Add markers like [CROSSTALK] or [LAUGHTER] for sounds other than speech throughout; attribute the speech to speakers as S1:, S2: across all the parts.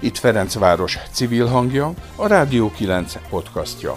S1: Itt Ferencváros civil hangja, a Rádió 9 podcastja.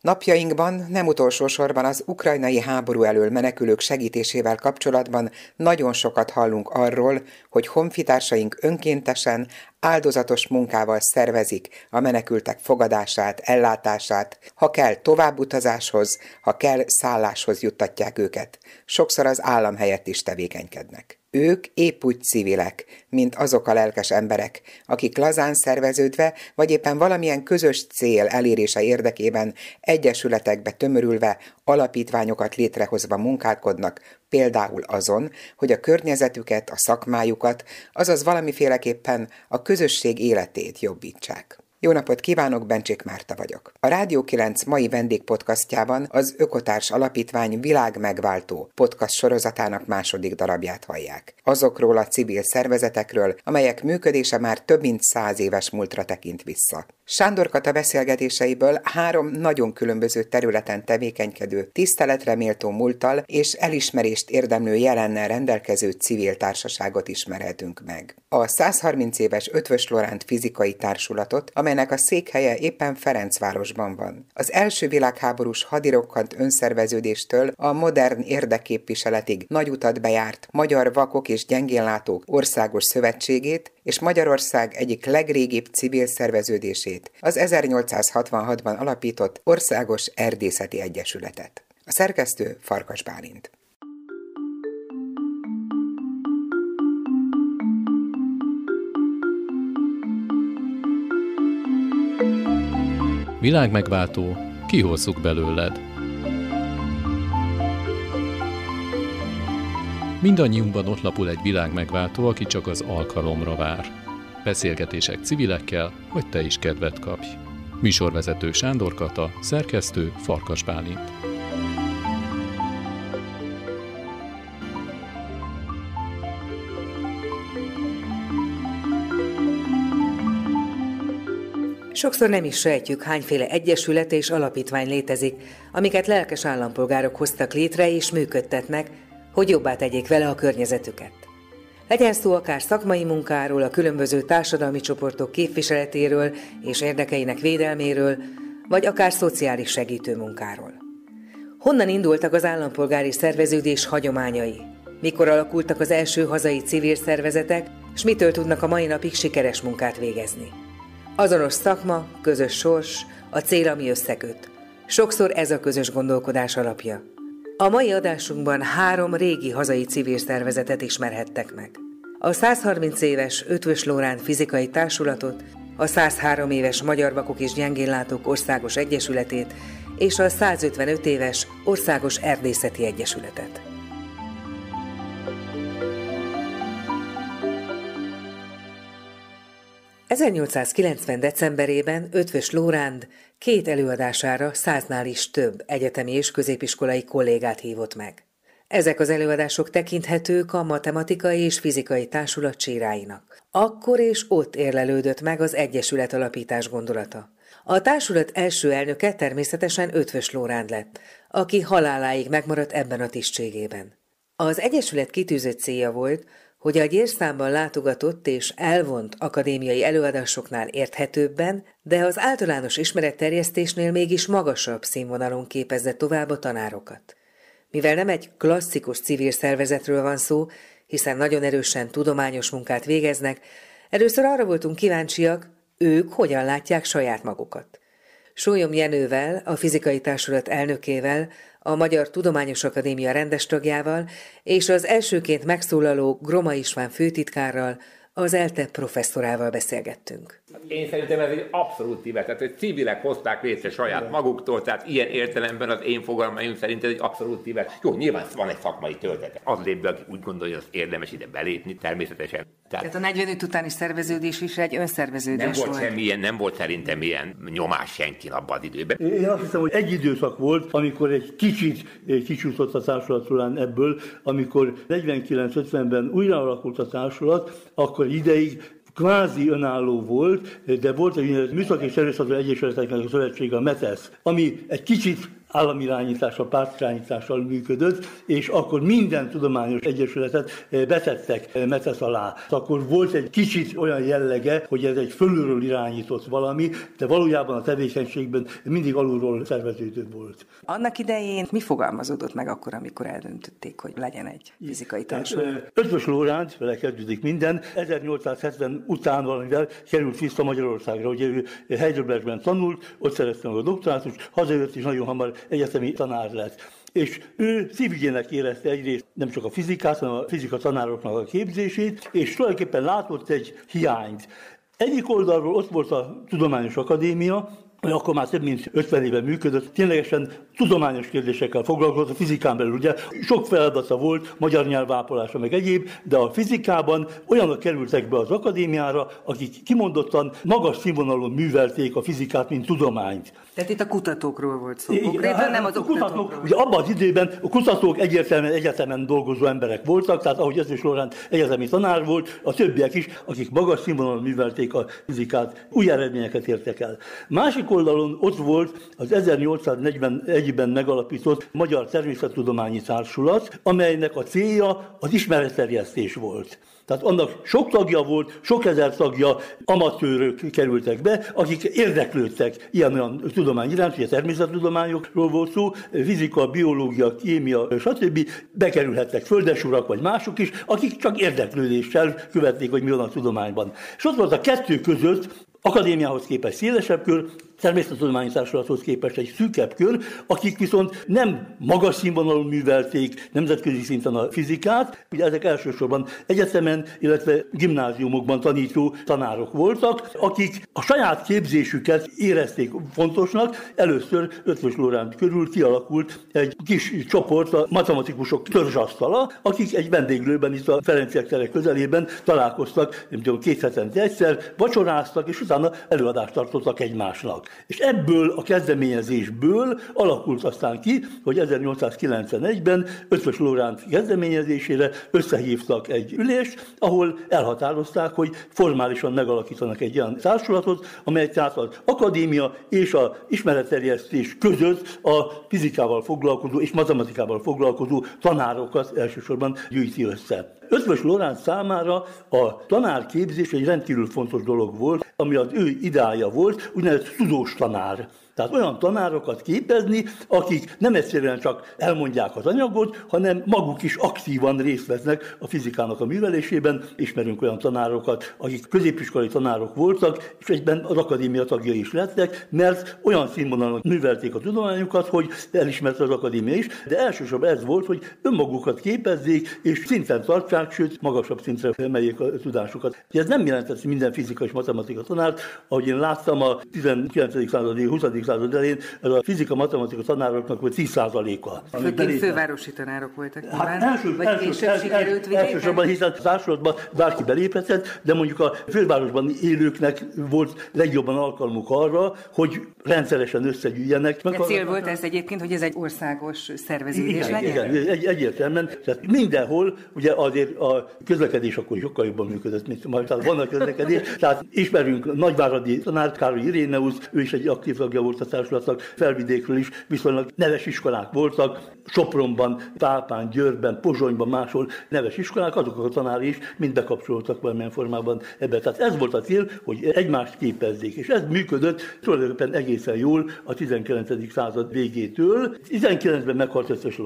S2: Napjainkban nem utolsó sorban az ukrajnai háború elől menekülők segítésével kapcsolatban nagyon sokat hallunk arról, hogy honfitársaink önkéntesen, áldozatos munkával szervezik a menekültek fogadását, ellátását, ha kell továbbutazáshoz, ha kell szálláshoz juttatják őket. Sokszor az állam helyett is tevékenykednek. Ők épp úgy civilek, mint azok a lelkes emberek, akik lazán szerveződve, vagy éppen valamilyen közös cél elérése érdekében egyesületekbe tömörülve, alapítványokat létrehozva munkálkodnak, például azon, hogy a környezetüket, a szakmájukat, azaz valamiféleképpen a közösség életét jobbítsák. Jó napot kívánok, Bencsik Márta vagyok. A Rádió 9 mai vendégpodcastjában az Ökotárs Alapítvány világ megváltó podcast sorozatának második darabját hallják. Azokról a civil szervezetekről, amelyek működése már több mint száz éves múltra tekint vissza. Sándor Kata beszélgetéseiből három nagyon különböző területen tevékenykedő, tiszteletre méltó múltal és elismerést érdemlő jelennel rendelkező civil társaságot ismerhetünk meg. A 130 éves Ötvös Loránt fizikai társulatot, amelynek a székhelye éppen Ferencvárosban van. Az első világháborús hadirokkant önszerveződéstől a modern érdekképviseletig nagy utat bejárt Magyar Vakok és Gyengénlátók Országos Szövetségét és Magyarország egyik legrégibb civil szerveződését, az 1866-ban alapított Országos Erdészeti Egyesületet. A szerkesztő Farkas Bálint.
S3: Világmegváltó, kihozzuk belőled. Mindannyiunkban ott lapul egy világmegváltó, aki csak az alkalomra vár. Beszélgetések civilekkel, hogy te is kedvet kapj. Műsorvezető Sándor Kata, szerkesztő Farkas Bálint.
S4: Sokszor nem is sejtjük, hányféle egyesület és alapítvány létezik, amiket lelkes állampolgárok hoztak létre és működtetnek, hogy jobbá tegyék vele a környezetüket. Legyen szó akár szakmai munkáról, a különböző társadalmi csoportok képviseletéről és érdekeinek védelméről, vagy akár szociális segítő munkáról. Honnan indultak az állampolgári szerveződés hagyományai? Mikor alakultak az első hazai civil szervezetek, és mitől tudnak a mai napig sikeres munkát végezni? Azonos szakma, közös sors, a cél, ami összeköt. Sokszor ez a közös gondolkodás alapja. A mai adásunkban három régi hazai civil szervezetet ismerhettek meg. A 130 éves Ötvös Lórán fizikai társulatot, a 103 éves Magyar Vakok és Gyengénlátók Országos Egyesületét és a 155 éves Országos Erdészeti Egyesületet. 1890. decemberében Ötvös Lóránd két előadására száznál is több egyetemi és középiskolai kollégát hívott meg. Ezek az előadások tekinthetők a matematikai és fizikai társulat cséráinak. Akkor és ott érlelődött meg az Egyesület alapítás gondolata. A társulat első elnöke természetesen Ötvös Lóránd lett, aki haláláig megmaradt ebben a tisztségében. Az Egyesület kitűzött célja volt, hogy a gyérszámban látogatott és elvont akadémiai előadásoknál érthetőbben, de az általános ismeretterjesztésnél mégis magasabb színvonalon képezze tovább a tanárokat. Mivel nem egy klasszikus civil szervezetről van szó, hiszen nagyon erősen tudományos munkát végeznek, először arra voltunk kíváncsiak, ők hogyan látják saját magukat. Sólyom Jenővel, a fizikai társulat elnökével, a Magyar Tudományos Akadémia rendes tagjával és az elsőként megszólaló Groma István főtitkárral, az ELTE professzorával beszélgettünk.
S5: Én szerintem ez egy abszolút téved, tehát hogy civilek hozták létre saját maguktól, tehát ilyen értelemben az én fogalmaim szerint ez egy abszolút téved. Jó, nyilván van egy szakmai töltete. Az lép be, aki úgy gondolja, hogy az érdemes ide belépni, természetesen.
S4: Tehát, tehát a 45 utáni szerveződés is egy önszerveződés
S5: nem volt.
S4: volt.
S5: Semmilyen, nem volt szerintem ilyen nyomás senki abban az időben.
S6: Én azt hiszem, hogy egy időszak volt, amikor egy kicsit kicsúszott a társulat ebből, amikor 49-50-ben újra alakult a társulat, akkor ideig kvázi önálló volt, de volt egy Műszaki és Erőszakra Egyesületeknek a szövetsége, a METESZ, ami egy kicsit államirányítással, pártirányítással működött, és akkor minden tudományos egyesületet betettek Metesz alá. Akkor volt egy kicsit olyan jellege, hogy ez egy fölülről irányított valami, de valójában a tevékenységben mindig alulról szerveződő volt.
S2: Annak idején mi fogalmazódott meg akkor, amikor eldöntötték, hogy legyen egy fizikai társulat?
S6: Ötvös Lóránt, vele kezdődik minden, 1870 után valamivel került vissza Magyarországra, ugye ő Heidelbergben tanult, ott szerezte meg a doktorátus, hazajött és nagyon hamar egyetemi tanár lett. És ő szívügyének érezte egyrészt nem csak a fizikát, hanem a fizika tanároknak a képzését, és tulajdonképpen látott egy hiányt. Egyik oldalról ott volt a Tudományos Akadémia, hogy akkor már több mint 50 éve működött, ténylegesen tudományos kérdésekkel foglalkozott, a fizikán belül ugye sok feladata volt, magyar nyelvápolása meg egyéb, de a fizikában olyanok kerültek be az akadémiára, akik kimondottan magas színvonalon művelték a fizikát, mint tudományt.
S2: Tehát itt a kutatókról volt szó, konkrétan hát nem az a
S6: kutatók. Ugye abban az időben a kutatók egyértelműen egyetemen dolgozó emberek voltak, tehát ahogy Ezős Lorán egyetemi tanár volt, a többiek is, akik magas színvonalon művelték a fizikát, új eredményeket értek el. Másik oldalon ott volt az 1841-ben megalapított Magyar Természettudományi Társulat, amelynek a célja az ismeretterjesztés volt. Tehát annak sok tagja volt, sok ezer tagja, amatőrök kerültek be, akik érdeklődtek ilyen-olyan tudomány iránt, ugye természettudományokról volt szó, fizika, biológia, kémia, stb. bekerülhettek földesurak vagy mások is, akik csak érdeklődéssel követték, hogy mi van a tudományban. És ott volt a kettő között akadémiához képest szélesebb kör, természettudományi társulathoz képest egy szűkebb kör, akik viszont nem magas színvonalon művelték nemzetközi szinten a fizikát, ugye ezek elsősorban egyetemen, illetve gimnáziumokban tanító tanárok voltak, akik a saját képzésüket érezték fontosnak. Először Ötvös Lóránt körül kialakult egy kis csoport, a matematikusok törzsasztala, akik egy vendéglőben itt a Ferenciek tere közelében találkoztak, nem tudom, két hetente egyszer, vacsoráztak, és utána előadást tartottak egymásnak. És ebből a kezdeményezésből alakult aztán ki, hogy 1891-ben Ötvös Lóránt kezdeményezésére összehívtak egy ülést, ahol elhatározták, hogy formálisan megalakítanak egy olyan társulatot, amely tehát az akadémia és a ismeretterjesztés között a fizikával foglalkozó és matematikával foglalkozó tanárokat elsősorban gyűjti össze. Ötvös Lorán számára a tanárképzés egy rendkívül fontos dolog volt, ami az ő idája volt, úgynevezett tudós tanár. Tehát olyan tanárokat képezni, akik nem egyszerűen csak elmondják az anyagot, hanem maguk is aktívan részt vesznek a fizikának a művelésében. Ismerünk olyan tanárokat, akik középiskolai tanárok voltak, és egyben az akadémia tagjai is lettek, mert olyan színvonalon művelték a tudományokat, hogy elismerte az akadémia is, de elsősorban ez volt, hogy önmagukat képezzék, és szinten tartsák, sőt, magasabb szintre emeljék a tudásukat. Ez nem jelentett minden fizika és matematika tanárt, ahogy én láttam a 19. századi, 20 század elején ez a fizika-matematika tanároknak volt 10%-a.
S2: Főként fővárosi tanárok voltak
S6: Hát első, vagy első, később első, sikerült első, Elsősorban, hiszen a társulatban bárki beléphetett, de mondjuk a fővárosban élőknek volt legjobban alkalmuk arra, hogy rendszeresen összegyűjjenek.
S2: Meg cél volt ez egyébként, hogy ez egy országos szerveződés
S6: igen,
S2: legyen?
S6: Igen, egy, egyértelműen. Tehát mindenhol, ugye azért a közlekedés akkor sokkal jobban működött, mint majd, tehát van a közlekedés. Tehát ismerünk Nagyváradi tanár, Károly Iréneusz, ő is egy aktív tagja volt a társulatnak, felvidékről is viszonylag neves iskolák voltak, Sopronban, Pápán, Győrben, Pozsonyban, máshol neves iskolák, azok a tanári is mind bekapcsolódtak valamilyen formában ebbe. Tehát ez volt a cél, hogy egymást képezzék, és ez működött tulajdonképpen egészen jól a 19. század végétől. 19-ben meghalt összes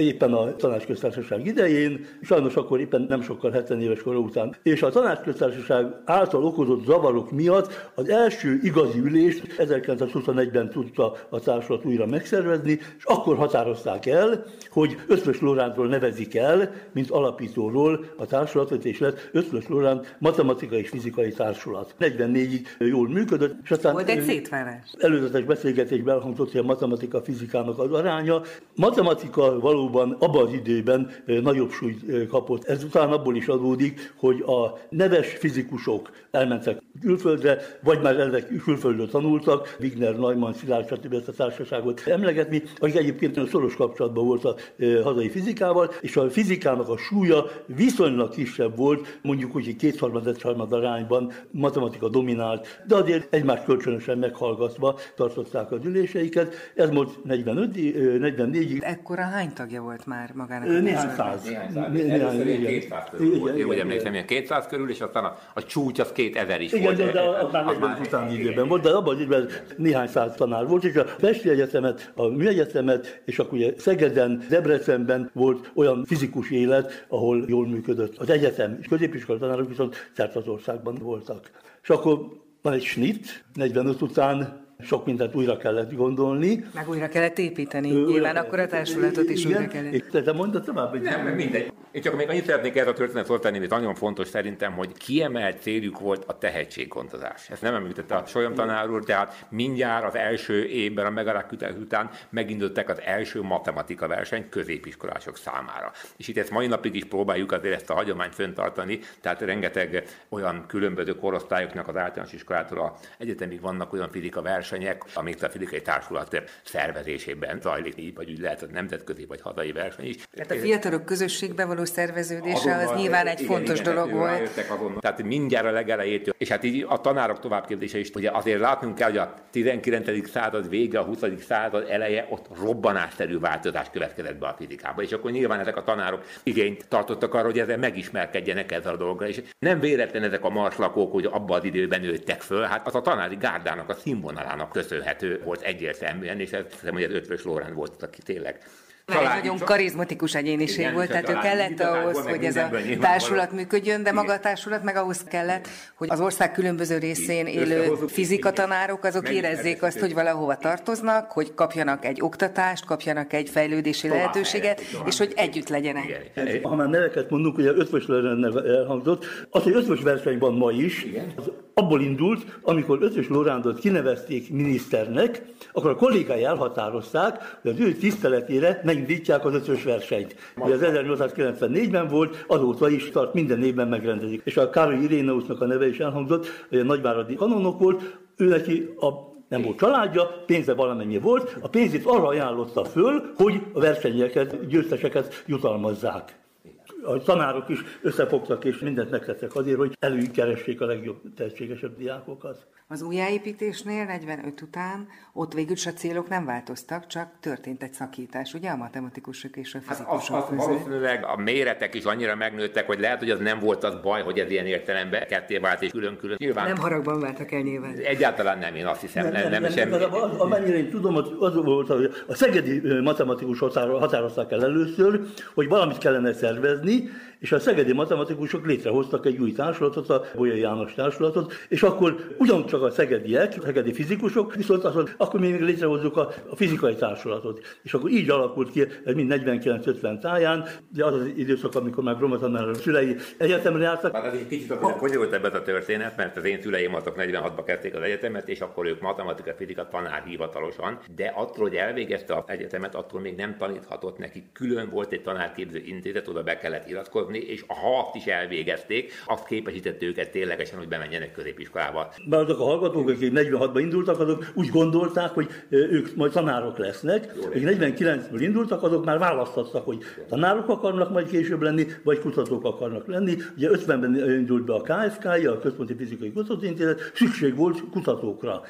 S6: éppen a tanácsköztársaság idején, sajnos akkor éppen nem sokkal 70 éves kora után. És a tanácsköztársaság által okozott zavarok miatt az első igazi ülést 1921-ben tudta a társulat újra megszervezni, és akkor határozták el, hogy Ötvös Lorántról nevezik el, mint alapítóról a társulatot, és lett Ötvös Loránt Matematika és Fizikai Társulat. 44-ig jól működött, és aztán
S2: Volt egy szétválás.
S6: Előzetes beszélgetésben elhangzott, hogy a matematika fizikának az aránya. Matematika való valóban abban az időben nagyobb súlyt kapott. Ez után abból is adódik, hogy a neves fizikusok elmentek külföldre, vagy már ezek külföldről tanultak, Wigner, Neumann, Szilárd, stb. ezt a társaságot emlegetni, akik egyébként nagyon szoros kapcsolatban volt a hazai fizikával, és a fizikának a súlya viszonylag kisebb volt, mondjuk úgy, hogy kétharmad arányban matematika dominált, de azért egymást kölcsönösen meghallgatva tartották a üléseiket. Ez volt 45, 44-ig.
S4: Ekkora hány tagja volt már magának?
S6: Néhány száz.
S5: Néhány száz. Néhány, néhány, 200 körül volt. Én úgy emlékszem, hogy 200 körül, és aztán a, a csúcs az 2000 is
S6: Igen,
S5: volt.
S6: de, de az már 40 utáni időben volt, de abban az időben néhány száz tanár volt, és a Pesti Egyetemet, a Műegyetemet, és akkor ugye Szegeden, Debrecenben volt olyan fizikus élet, ahol jól működött. Az egyetem és középiskola tanárok viszont szerte az országban voltak. És akkor van egy snit, 45 után sok mindent újra kellett gondolni.
S4: Meg újra kellett építeni. Nyilván akkor a társulatot is
S6: Igen,
S4: újra kellett.
S6: De mondta tovább, hogy
S5: Nem, mindegy. Én csak még annyit szeretnék erre a történet tenni, hogy nagyon fontos szerintem, hogy kiemelt céljuk volt a tehetséggondozás. Ezt nem említette a Solyom tanár úr, tehát mindjárt az első évben a megalakítás után megindultak az első matematika versenyt középiskolások számára. És itt ezt mai napig is próbáljuk azért ezt a hagyományt föntartani, tehát rengeteg olyan különböző korosztályoknak az általános iskolától a egyetemig vannak olyan fizika versenyek, amik a fizikai társulat szervezésében zajlik, így vagy úgy lehet, hogy nemzetközi vagy hazai verseny is.
S4: Tehát a fiatalok közösségben való szerveződése az nyilván egy
S5: igen,
S4: fontos
S5: igen,
S4: dolog volt.
S5: Tehát mindjárt a legelejétől. És hát így a tanárok továbbképzése is, ugye azért látnunk kell, hogy a 19. század vége, a 20. század eleje, ott robbanásszerű változás következett be a fizikába. És akkor nyilván ezek a tanárok igényt tartottak arra, hogy ezzel megismerkedjenek ezzel a dologgal. És nem véletlen ezek a marslakók, hogy abban az időben nőttek föl, hát az a tanári gárdának a színvonalának köszönhető volt egyértelműen, és ez hiszem, hogy az Ötvös Lórán volt, aki tényleg
S4: Egy nagyon karizmatikus egyéniség
S5: Igen,
S4: volt, tehát ő
S5: családi
S4: kellett ahhoz,
S5: meg
S4: hogy ez a társulat működjön, de maga a társulat meg ahhoz kellett, hogy az ország különböző részén élő fizikatanárok azok
S5: meg-
S4: érezzék azt, hogy valahova tartoznak, hogy kapjanak egy oktatást, kapjanak egy fejlődési
S5: Tovább
S4: lehetőséget, és hogy együtt legyenek.
S5: Igen.
S6: Ha már neveket mondunk, ugye ötvös elhangzott, az, hogy ötvös verseny van ma is, az abból indult, amikor ötvös Lorándot kinevezték miniszternek, akkor a kollégái elhatározták, hogy az ő tiszteletére megindítják az ötvös versenyt. Ugye az 1894-ben volt, azóta is tart, minden évben megrendezik. És a Károly Iréneusnak a neve is elhangzott, hogy a nagyváradi kanonok volt, ő neki a nem volt családja, pénze valamennyi volt, a pénzét arra ajánlotta föl, hogy a versenyeket, győzteseket jutalmazzák. A tanárok is összefogtak és mindent megtettek azért, hogy előkeressék a legjobb tehetségesebb diákokat.
S4: Az újjáépítésnél 45 után ott végül is a célok nem változtak, csak történt egy szakítás, ugye a matematikusok és a
S5: Hát az,
S4: fizikusok
S5: az
S4: között.
S5: valószínűleg a méretek is annyira megnőttek, hogy lehet, hogy az nem volt az baj, hogy ez ilyen értelemben ketté vált és külön-külön. Nyilván
S4: Nem haragban váltak el nyilván.
S5: egyáltalán nem, én azt hiszem, nem, nem, nem,
S6: nem,
S5: semmi.
S6: nem, az- amennyire én tudom, az, az volt, hogy a szegedi matematikus határ- határozták el először, hogy valamit kellene szervezni, és a szegedi matematikusok létrehoztak egy új társulatot, a Bolyai János társulatot, és akkor ugyancsak a szegediek, a szegedi fizikusok, viszont azt mondták, akkor még létrehozzuk a, a fizikai társulatot. És akkor így alakult ki, ez mind 49-50 táján, de az az időszak, amikor már Broma tanár szülei egyetemre jártak,
S5: Hát ez egy kicsit azért bonyolultabb ez a történet, mert az én szüleim azok 46-ba kezdték az egyetemet, és akkor ők matematika, fizika tanár hivatalosan, de attól, hogy elvégezte az egyetemet, attól még nem taníthatott neki. Külön volt egy tanárképző intézet, oda be kellett iratkozni, és ha azt is elvégezték, azt képesítette őket ténylegesen, hogy bemenjenek középiskolába.
S6: Bár azok a hallgatók, akik 46-ban indultak, azok úgy gondolták, hogy ők majd tanárok lesznek. Akik 49-ből indultak, azok már választhattak, hogy tanárok akarnak majd később lenni, vagy kutatók akarnak lenni. Ugye 50-ben indult be a KFK, a Központi Fizikai Kutatóintézet, szükség volt kutatókra,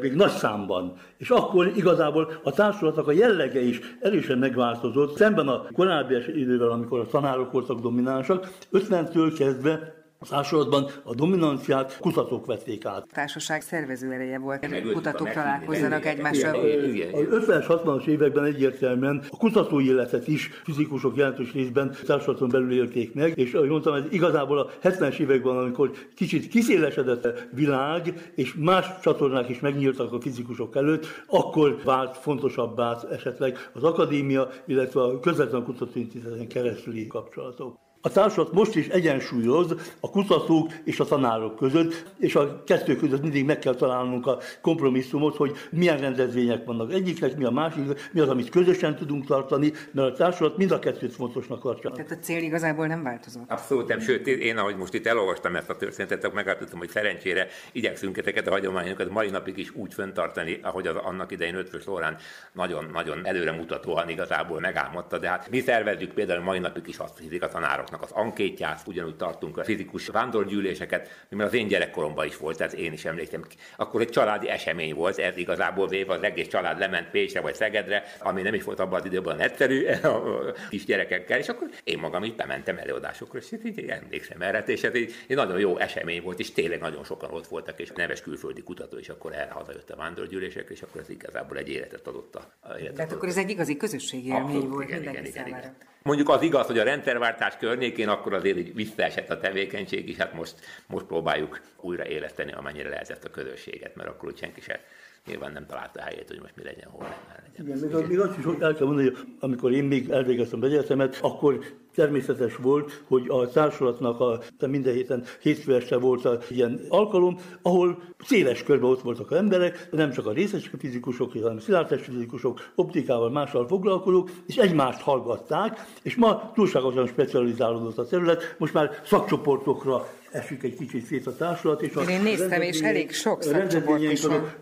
S6: még nagy számban. És akkor igazából a társulatnak a jellege is erősen megváltozott, szemben a korábbi idővel, amikor a tanárok voltak dominánsak, 50-től kezdve a társulatban a dominanciát kutatók vették át.
S4: A társaság szervező ereje volt,
S5: Megöltük
S4: kutatók találkozzanak egymással.
S5: Igen, igen,
S6: A
S5: igen.
S6: 50-es, 60-as években egyértelműen a kutatói életet is fizikusok jelentős részben társadalom belül élték meg, és ahogy mondtam, ez igazából a 70-es években, amikor kicsit kiszélesedett a világ, és más csatornák is megnyíltak a fizikusok előtt, akkor vált fontosabbá esetleg az akadémia, illetve a közvetlen kutatóintézeten keresztüli kapcsolatok. A társulat most is egyensúlyoz a kutatók és a tanárok között, és a kettő között mindig meg kell találnunk a kompromisszumot, hogy milyen rendezvények vannak egyiknek, mi a másik, mi az, amit közösen tudunk tartani, mert a társulat mind a kettőt fontosnak tartja.
S4: Tehát a cél igazából nem változott.
S5: Abszolút nem, sőt, én ahogy most itt elolvastam ezt a történetet, megállapítottam, hogy szerencsére igyekszünk ezeket a hagyományokat mai napig is úgy föntartani, ahogy az annak idején Ötvös Lórán nagyon-nagyon előremutatóan igazából megálmodta, de hát mi szervezzük például mai napig is azt hiszik a tanároknak az ankétját, ugyanúgy tartunk a fizikus vándorgyűléseket, mert az én gyerekkoromban is volt, ez én is emlékszem. Akkor egy családi esemény volt, ez igazából véve az egész család lement Pécsre vagy Szegedre, ami nem is volt abban az időben egyszerű, [LAUGHS] a kis gyerekekkel, és akkor én magam is bementem előadásokra, és így emlékszem erre, és ez egy, egy nagyon jó esemény volt, és tényleg nagyon sokan ott voltak, és neves külföldi kutató is akkor erre hazajött a vándorgyűlésekre, és akkor ez igazából egy életet adott a, életet
S4: Tehát akkor ez egy igazi közösségi élmény volt igen, mindenki igen, igen, igen.
S5: Mondjuk az igaz, hogy a rendszerváltás környékén akkor azért így visszaesett a tevékenység is, hát most, most próbáljuk újra éleszteni, amennyire lehetett a közösséget, mert akkor úgy senki se nyilván nem találta helyét, hogy most mi legyen, hol legyen.
S6: Igen, még, még azt is el kell mondani, hogy amikor én még elvégeztem egyetemet, akkor természetes volt, hogy a társulatnak a, minden héten hétfő este volt a ilyen alkalom, ahol széles körben ott voltak az emberek, nem csak a részes fizikusok, hanem szilárdtest fizikusok, optikával, mással foglalkozók, és egymást hallgatták, és ma túlságosan specializálódott a terület, most már szakcsoportokra esik egy kicsit szét a társulat. És
S4: a Én néztem, és elég sok szakcsoport is van.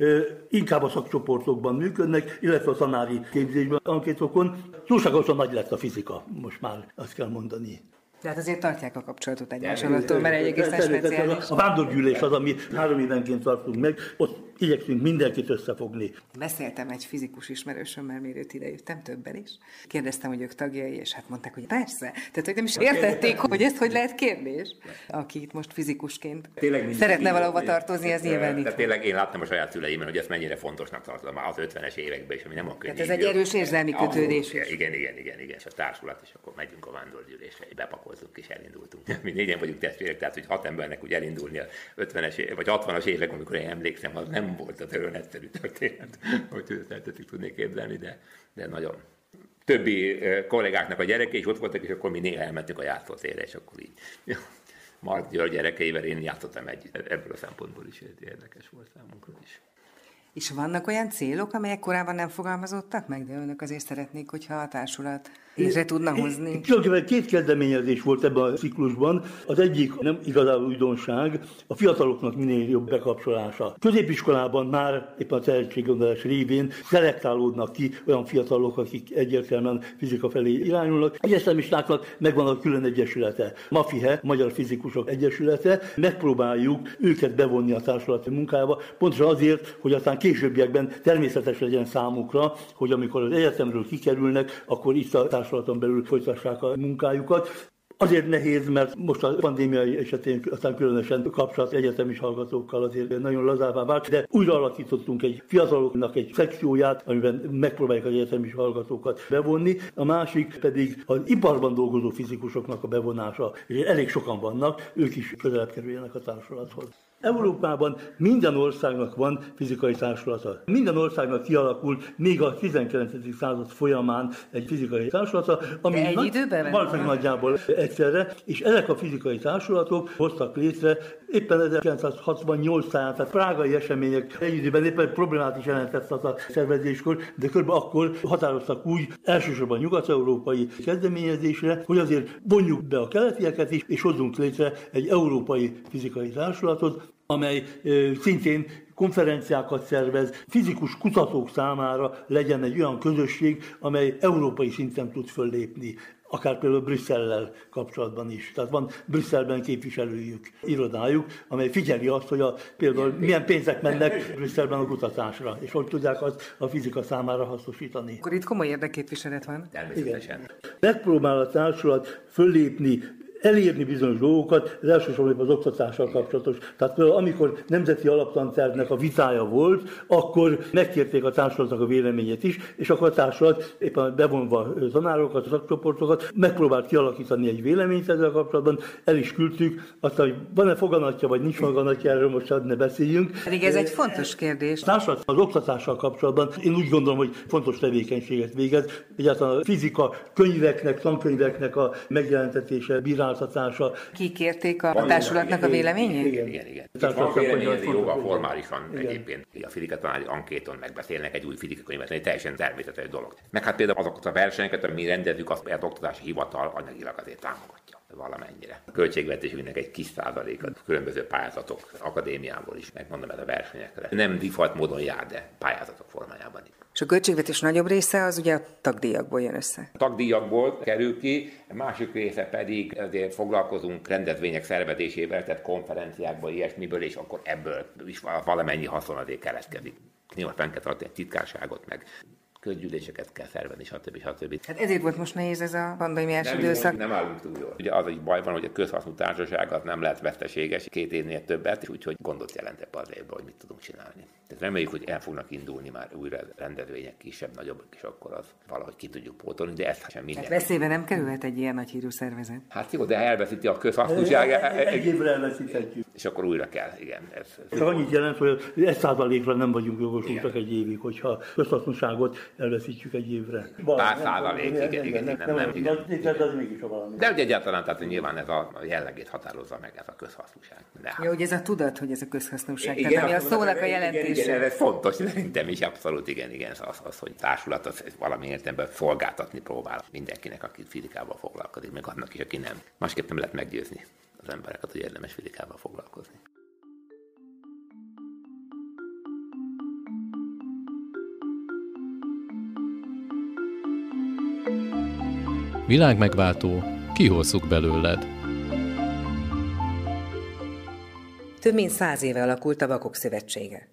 S6: Inkább a szakcsoportokban működnek, illetve a tanári képzésben, ankétokon. Túlságosan nagy lett a fizika, most már azt kell mondani.
S4: De hát azért tartják a kapcsolatot egymással, mert egy egészen speciális.
S6: A vándorgyűlés az, ami három évenként tartunk meg, ott igyekszünk mindenkit összefogni.
S4: Beszéltem egy fizikus ismerősömmel, mielőtt idejöttem többen is. Kérdeztem, hogy ők tagjai, és hát mondták, hogy persze. Tehát, hogy nem is értették, hogy ezt hogy lehet kérdés. Aki itt most fizikusként tényleg szeretne valahova tartozni, ez nyilván
S5: itt. tényleg én láttam a saját szüleimen, hogy ezt mennyire fontosnak tartom az 50-es években is, ami nem a könnyű.
S4: Tehát ez egy erős érzelmi kötődés.
S5: Igen, igen, igen, igen. És a társulat, és akkor megyünk a vándorgyűlésre, bepakolzunk és elindultunk. [LAUGHS] Mi négyen vagyunk testvérek, tehát hogy hat embernek úgy elindulni a 50-es vagy 60-as évek, amikor én emlékszem, az nem volt az olyan egyszerű történet, [LAUGHS] hogy ezt el tudnék képzelni, de, de nagyon többi kollégáknak a gyereke is ott voltak, és akkor mi néha elmentünk a játszótérre, és akkor így Mark György gyerekeivel én játszottam együtt. Ebből a szempontból is érdekes volt számunkra is.
S4: És vannak olyan célok, amelyek korábban nem fogalmazottak meg, de önök azért szeretnék, hogyha a társulat létre tudna hozni?
S6: Tulajdonképpen két kezdeményezés volt ebben a ciklusban. Az egyik nem igazából újdonság, a fiataloknak minél jobb bekapcsolása. Középiskolában már éppen a tehetséggondolás révén szelektálódnak ki olyan fiatalok, akik egyértelműen fizika felé irányulnak. Egyetemistáknak megvan a külön egyesülete, MAFIHE, Magyar Fizikusok Egyesülete. Megpróbáljuk őket bevonni a társulati munkába, pontosan azért, hogy aztán későbbiekben természetes legyen számukra, hogy amikor az egyetemről kikerülnek, akkor itt a társulaton belül folytassák a munkájukat. Azért nehéz, mert most a pandémia esetén aztán különösen kapcsolat egyetemi hallgatókkal azért nagyon lazává vált, de újra alakítottunk egy fiataloknak egy szekcióját, amiben megpróbáljuk az egyetemi hallgatókat bevonni, a másik pedig az iparban dolgozó fizikusoknak a bevonása, és elég sokan vannak, ők is közelebb kerüljenek a társulathoz. Európában minden országnak van fizikai társulata. Minden országnak kialakult még a 19. század folyamán egy fizikai társulata,
S4: ami egy nagy, időben
S6: valószínűleg nagyjából egyszerre, és ezek a fizikai társulatok hoztak létre éppen 1968 táján, tehát prágai események egy időben éppen problémát is jelentett az a szervezéskor, de kb. akkor határoztak úgy elsősorban nyugat-európai kezdeményezésre, hogy azért vonjuk be a keletieket is, és hozzunk létre egy európai fizikai társulatot, amely szintén konferenciákat szervez, fizikus kutatók számára legyen egy olyan közösség, amely európai szinten tud föllépni akár például Brüsszellel kapcsolatban is. Tehát van Brüsszelben képviselőjük, irodájuk, amely figyeli azt, hogy a, például milyen pénzek mennek Brüsszelben a kutatásra, és hogy tudják azt a fizika számára hasznosítani.
S4: Akkor itt komoly érdekképviselet van.
S5: Természetesen. Igen.
S6: Megpróbál a társulat föllépni elérni bizonyos dolgokat, az elsősorban az oktatással kapcsolatos. Tehát például amikor nemzeti alaptantervnek a vitája volt, akkor megkérték a társulatnak a véleményét is, és akkor a társulat éppen bevonva tanárokat, szakcsoportokat megpróbált kialakítani egy véleményt ezzel kapcsolatban, el is küldtük, aztán, hogy van-e foganatja, vagy nincs foganatja, erről most ne beszéljünk.
S4: Pedig ez egy fontos kérdés.
S6: Társulat az oktatással kapcsolatban én úgy gondolom, hogy fontos tevékenységet végez. Egyáltalán a fizika könyveknek, tankönyveknek a megjelentetése, bírál szolgáltatása.
S4: Kikérték a társulatnak a véleményét?
S5: Igen, igen. igen. Tehát van véleményezni joga formálisan igen. egyébként. A fizika tanári ankéton megbeszélnek egy új fizika könyvet, egy teljesen természetes dolog. Meg hát például azokat a versenyeket, amit mi rendezünk, azt az oktatási hivatal anyagilag azért támogatja valamennyire. A költségvetésünknek egy kis százalék a különböző pályázatok akadémiából is, megmondom ez a versenyekre. Nem default módon jár, de pályázatok formájában is.
S4: És a költségvetés nagyobb része az ugye a tagdíjakból jön össze.
S5: A tagdíjakból kerül ki, a másik része pedig azért foglalkozunk rendezvények szervezésével, tehát konferenciákból, ilyesmiből, és akkor ebből is valamennyi haszon azért keletkezik. Nyilván fenn kell tartani egy titkárságot, meg közgyűléseket kell szervezni, stb. stb.
S4: Hát ezért volt most nehéz ez a pandémiás időszak.
S5: Nem állunk túl jól. Ugye az egy baj van, hogy a közhasznú társaság az nem lehet veszteséges két évnél többet, és úgyhogy gondot jelent ebbe az évben, hogy mit tudunk csinálni. Tehát reméljük, hogy el fognak indulni már újra rendezvények kisebb, nagyobbak, és akkor az valahogy ki tudjuk pótolni, de ezt sem minden.
S4: Hát veszélybe nem kerülhet egy ilyen nagy hírű szervezet.
S5: Hát jó, de elveszíti a közhasznúság.
S6: Egy évre elveszíthetjük.
S5: És akkor újra kell, igen. Ez,
S6: ez. Annyit jelent, hogy egy százalékra nem vagyunk jogosultak egy évig, hogyha közhasznúságot elveszítjük egy évre.
S5: Pár százalék, igen, igen, nem, nem, igen.
S6: De, mégis a valami.
S5: De ugye egyáltalán, tehát nyilván ez a jellegét határozza meg ez a közhasznúság.
S4: De Jó, hogy ez a tudat, hogy ez a közhasznúság, igen, tehát ami a szónak a jelentése. Igen,
S5: igen, ez fontos, szerintem is abszolút igen, igen, az, az hogy társulat az valami értelemben szolgáltatni próbál mindenkinek, aki fizikával foglalkozik, meg annak is, aki nem. Másképp nem lehet meggyőzni az embereket, hogy érdemes fizikával foglalkozni.
S3: Világ megváltó, kihozzuk belőled.
S4: Több mint száz éve alakult a Vakok Szövetsége.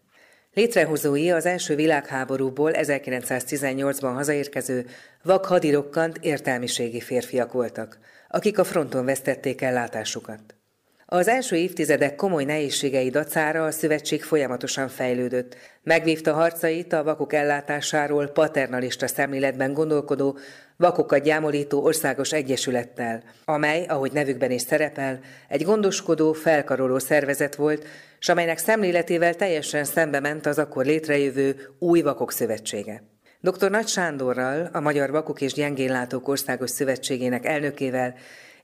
S4: Létrehozói az első világháborúból 1918-ban hazaérkező vak hadirokkant értelmiségi férfiak voltak, akik a fronton vesztették el látásukat. Az első évtizedek komoly nehézségei dacára a szövetség folyamatosan fejlődött. Megvívta harcait a vakok ellátásáról paternalista szemléletben gondolkodó, vakokat gyámolító országos egyesülettel, amely, ahogy nevükben is szerepel, egy gondoskodó, felkaroló szervezet volt, s amelynek szemléletével teljesen szembe ment az akkor létrejövő új vakok szövetsége. Dr. Nagy Sándorral, a Magyar Vakok és Gyengénlátók Országos Szövetségének elnökével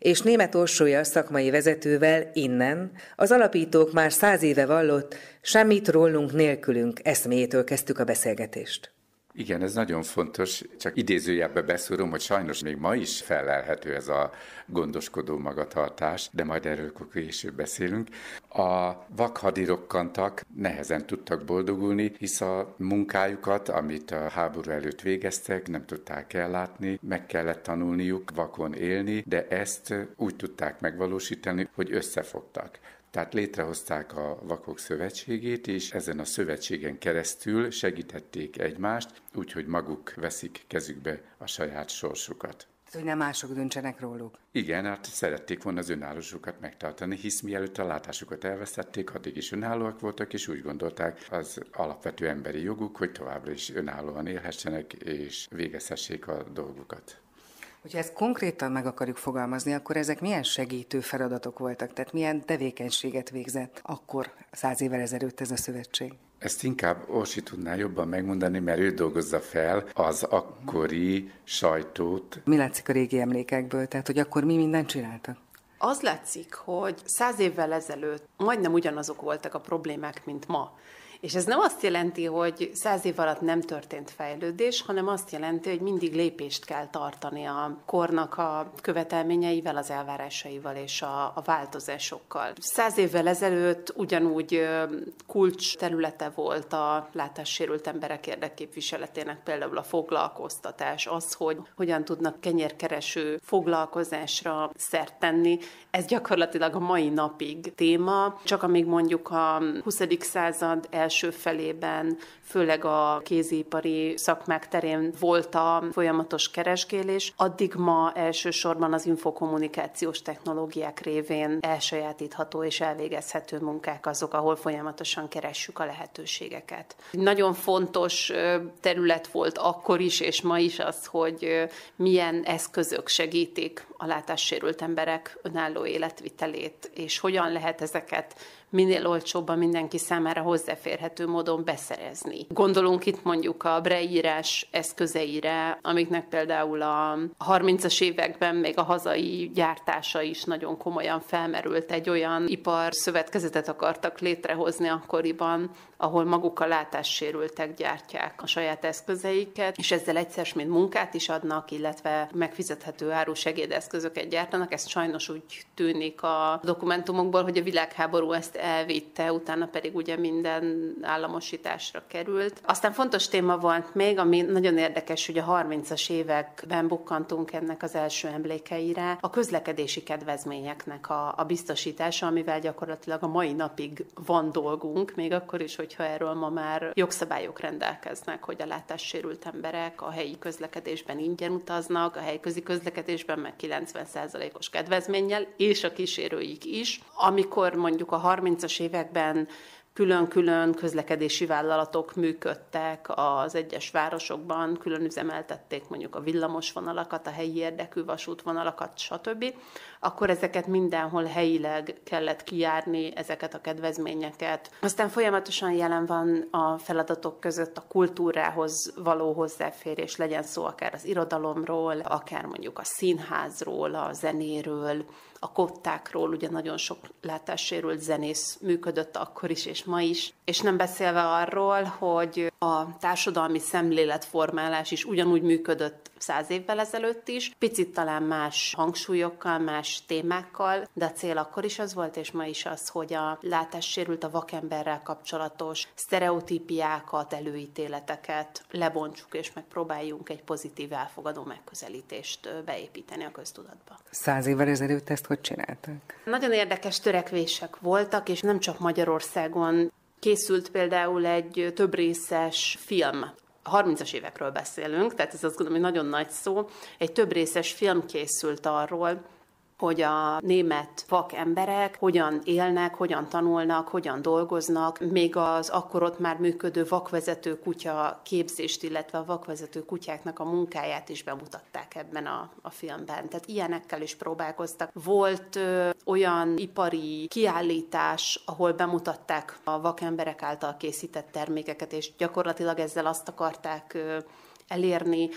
S4: és német Orsolya szakmai vezetővel innen az alapítók már száz éve vallott, semmit rólunk nélkülünk eszméjétől kezdtük a beszélgetést.
S1: Igen, ez nagyon fontos, csak idézőjelbe beszúrom, hogy sajnos még ma is felelhető ez a gondoskodó magatartás, de majd erről később beszélünk. A vakhadirokkantak nehezen tudtak boldogulni, hisz a munkájukat, amit a háború előtt végeztek, nem tudták ellátni, meg kellett tanulniuk vakon élni, de ezt úgy tudták megvalósítani, hogy összefogtak. Tehát létrehozták a Vakok Szövetségét, és ezen a szövetségen keresztül segítették egymást, úgyhogy maguk veszik kezükbe a saját sorsukat.
S4: Hogy nem mások döntsenek róluk.
S1: Igen, hát szerették volna az önállósukat megtartani, hisz mielőtt a látásukat elvesztették, addig is önállóak voltak, és úgy gondolták az alapvető emberi joguk, hogy továbbra is önállóan élhessenek, és végezhessék a dolgukat.
S4: Hogyha ezt konkrétan meg akarjuk fogalmazni, akkor ezek milyen segítő feladatok voltak, tehát milyen tevékenységet végzett akkor, száz évvel ezelőtt ez a szövetség?
S1: Ezt inkább Orsi tudná jobban megmondani, mert ő dolgozza fel az akkori sajtót.
S4: Mi látszik a régi emlékekből? Tehát, hogy akkor mi mindent csináltak?
S7: Az látszik, hogy száz évvel ezelőtt majdnem ugyanazok voltak a problémák, mint ma. És ez nem azt jelenti, hogy száz év alatt nem történt fejlődés, hanem azt jelenti, hogy mindig lépést kell tartani a kornak a követelményeivel, az elvárásaival és a, a változásokkal. Száz évvel ezelőtt ugyanúgy kulcs területe volt a látássérült emberek érdekképviseletének például a foglalkoztatás, az, hogy hogyan tudnak kenyérkereső foglalkozásra szert tenni. Ez gyakorlatilag a mai napig téma, csak amíg mondjuk a 20. század első első felében, főleg a kézipari szakmák terén volt a folyamatos keresgélés, addig ma elsősorban az infokommunikációs technológiák révén elsajátítható és elvégezhető munkák azok, ahol folyamatosan keressük a lehetőségeket. Nagyon fontos terület volt akkor is, és ma is az, hogy milyen eszközök segítik a látássérült emberek önálló életvitelét, és hogyan lehet ezeket minél olcsóbban mindenki számára hozzáférhető módon beszerezni. Gondolunk itt mondjuk a breírás eszközeire, amiknek például a 30-as években még a hazai gyártása is nagyon komolyan felmerült. Egy olyan iparszövetkezetet akartak létrehozni akkoriban, ahol maguk a látássérültek gyártják a saját eszközeiket, és ezzel egyszer mint munkát is adnak, illetve megfizethető áru segédeszközöket gyártanak. Ez sajnos úgy tűnik a dokumentumokból, hogy a világháború ezt elvitte, utána pedig ugye minden államosításra került. Aztán fontos téma volt még, ami nagyon érdekes, hogy a 30-as években bukkantunk ennek az első emlékeire, a közlekedési kedvezményeknek a, a biztosítása, amivel gyakorlatilag a mai napig van dolgunk, még akkor is, hogyha erről ma már jogszabályok rendelkeznek, hogy a látássérült emberek a helyi közlekedésben ingyen utaznak, a helyi közlekedésben meg 90%-os kedvezménnyel, és a kísérőik is. Amikor mondjuk a 30-as években külön-külön közlekedési vállalatok működtek az egyes városokban, külön üzemeltették mondjuk a villamosvonalakat, a helyi érdekű vasútvonalakat, stb., akkor ezeket mindenhol helyileg kellett kijárni, ezeket a kedvezményeket. Aztán folyamatosan jelen van a feladatok között a kultúrához való hozzáférés, legyen szó akár az irodalomról, akár mondjuk a színházról, a zenéről, a kottákról, ugye nagyon sok látássérült zenész működött akkor is és ma is, és nem beszélve arról, hogy a társadalmi szemléletformálás is ugyanúgy működött száz évvel ezelőtt is, picit talán más hangsúlyokkal, más témákkal, de a cél akkor is az volt, és ma is az, hogy a látássérült a vakemberrel kapcsolatos sztereotípiákat, előítéleteket lebontsuk, és megpróbáljunk egy pozitív elfogadó megközelítést beépíteni a köztudatba.
S2: Száz évvel ezelőtt ezt hogy csinálták?
S7: Nagyon érdekes törekvések voltak, és nem csak Magyarországon készült például egy több részes film 30-as évekről beszélünk, tehát ez azt gondolom, hogy nagyon nagy szó. Egy több részes film készült arról, hogy a német vak emberek hogyan élnek, hogyan tanulnak, hogyan dolgoznak, még az akkor ott már működő vakvezető kutya képzést, illetve a vakvezető kutyáknak a munkáját is bemutatták ebben a, a filmben. Tehát ilyenekkel is próbálkoztak. Volt ö, olyan ipari kiállítás, ahol bemutatták a vakemberek által készített termékeket, és gyakorlatilag ezzel azt akarták ö, elérni,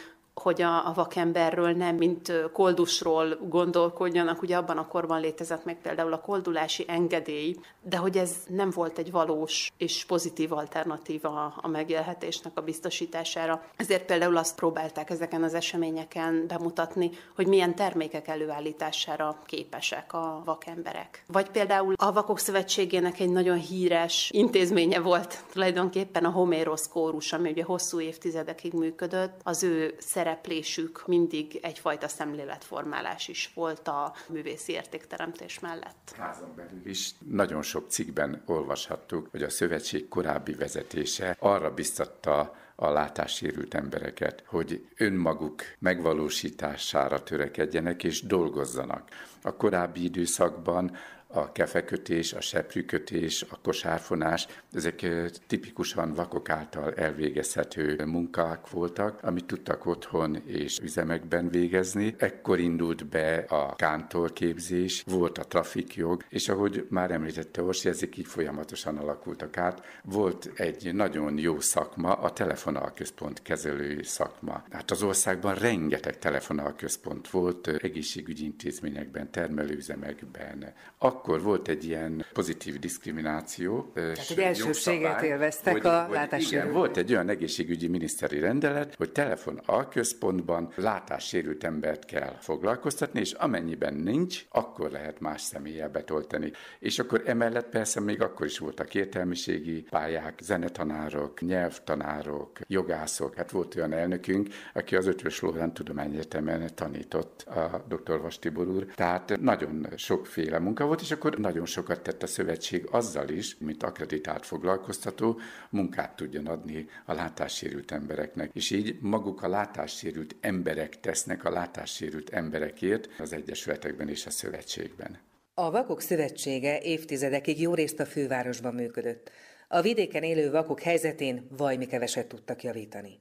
S7: hogy a, a vakemberről nem, mint koldusról gondolkodjanak. Ugye abban a korban létezett meg például a koldulási engedély, de hogy ez nem volt egy valós és pozitív alternatíva a megélhetésnek a biztosítására. Ezért például azt próbálták ezeken az eseményeken bemutatni, hogy milyen termékek előállítására képesek a vakemberek. Vagy például a Vakok Szövetségének egy nagyon híres intézménye volt tulajdonképpen a Homérosz kórus, ami ugye hosszú évtizedekig működött. Az ő szereplésük mindig egyfajta szemléletformálás is volt a művészi értékteremtés mellett.
S1: Házon belül is nagyon sok cikkben olvashattuk, hogy a szövetség korábbi vezetése arra biztatta a látássérült embereket, hogy önmaguk megvalósítására törekedjenek és dolgozzanak. A korábbi időszakban a kefekötés, a seprűkötés, a kosárfonás, ezek tipikusan vakok által elvégezhető munkák voltak, amit tudtak otthon és üzemekben végezni. Ekkor indult be a kántorképzés, volt a trafikjog, és ahogy már említette Orsi, ezek így folyamatosan alakultak át. Volt egy nagyon jó szakma, a telefonalközpont kezelői szakma. Hát az országban rengeteg telefonalközpont volt, egészségügyi intézményekben, termelőüzemekben. Akkor volt egy ilyen pozitív diszkrimináció.
S2: Tehát egy elsőséget élveztek hogy, a látássérült.
S1: Igen, volt egy olyan egészségügyi miniszteri rendelet, hogy telefon alközpontban látássérült embert kell foglalkoztatni, és amennyiben nincs, akkor lehet más személlyel betoltani. És akkor emellett persze még akkor is voltak értelmiségi pályák, zenetanárok, nyelvtanárok, jogászok. Hát volt olyan elnökünk, aki az Ötvös Lórán Tudományegyetemen tanított, a dr. Vastibor úr. Tehát nagyon sokféle munka volt, és akkor nagyon sokat tett a szövetség azzal is, mint akreditált foglalkoztató, munkát tudjon adni a látássérült embereknek. És így maguk a látássérült emberek tesznek a látássérült emberekért az egyesületekben és a szövetségben.
S4: A Vakok Szövetsége évtizedekig jó részt a fővárosban működött. A vidéken élő vakok helyzetén vajmi keveset tudtak javítani.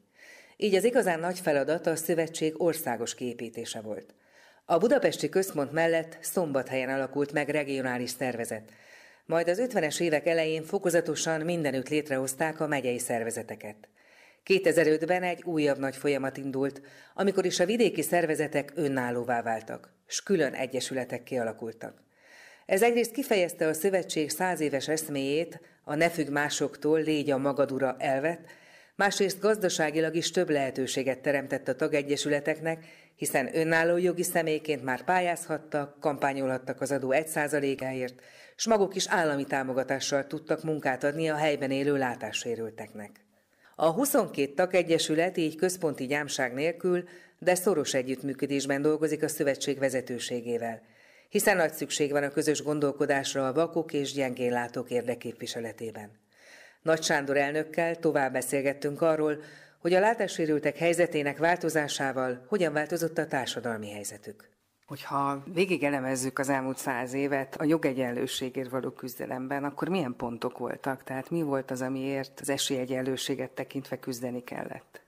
S4: Így az igazán nagy feladat a szövetség országos kiépítése volt. A budapesti központ mellett Szombathelyen alakult meg regionális szervezet. Majd az 50-es évek elején fokozatosan mindenütt létrehozták a megyei szervezeteket. 2005-ben egy újabb nagy folyamat indult, amikor is a vidéki szervezetek önállóvá váltak, s külön egyesületek kialakultak. Ez egyrészt kifejezte a szövetség száz éves eszméjét, a ne függ másoktól, légy a magadura elvet, másrészt gazdaságilag is több lehetőséget teremtett a tagegyesületeknek, hiszen önálló jogi személyként már pályázhattak, kampányolhattak az adó 1%-áért, s maguk is állami támogatással tudtak munkát adni a helyben élő látássérülteknek. A 22 tagegyesület így központi gyámság nélkül, de szoros együttműködésben dolgozik a szövetség vezetőségével, hiszen nagy szükség van a közös gondolkodásra a vakok és gyengénlátók érdeképviseletében. Nagy Sándor elnökkel tovább beszélgettünk arról, hogy a látássérültek helyzetének változásával hogyan változott a társadalmi helyzetük. Hogyha végig elemezzük az elmúlt száz évet a jogegyenlőségért való küzdelemben, akkor milyen pontok voltak? Tehát mi volt az, amiért az esélyegyenlőséget tekintve küzdeni kellett?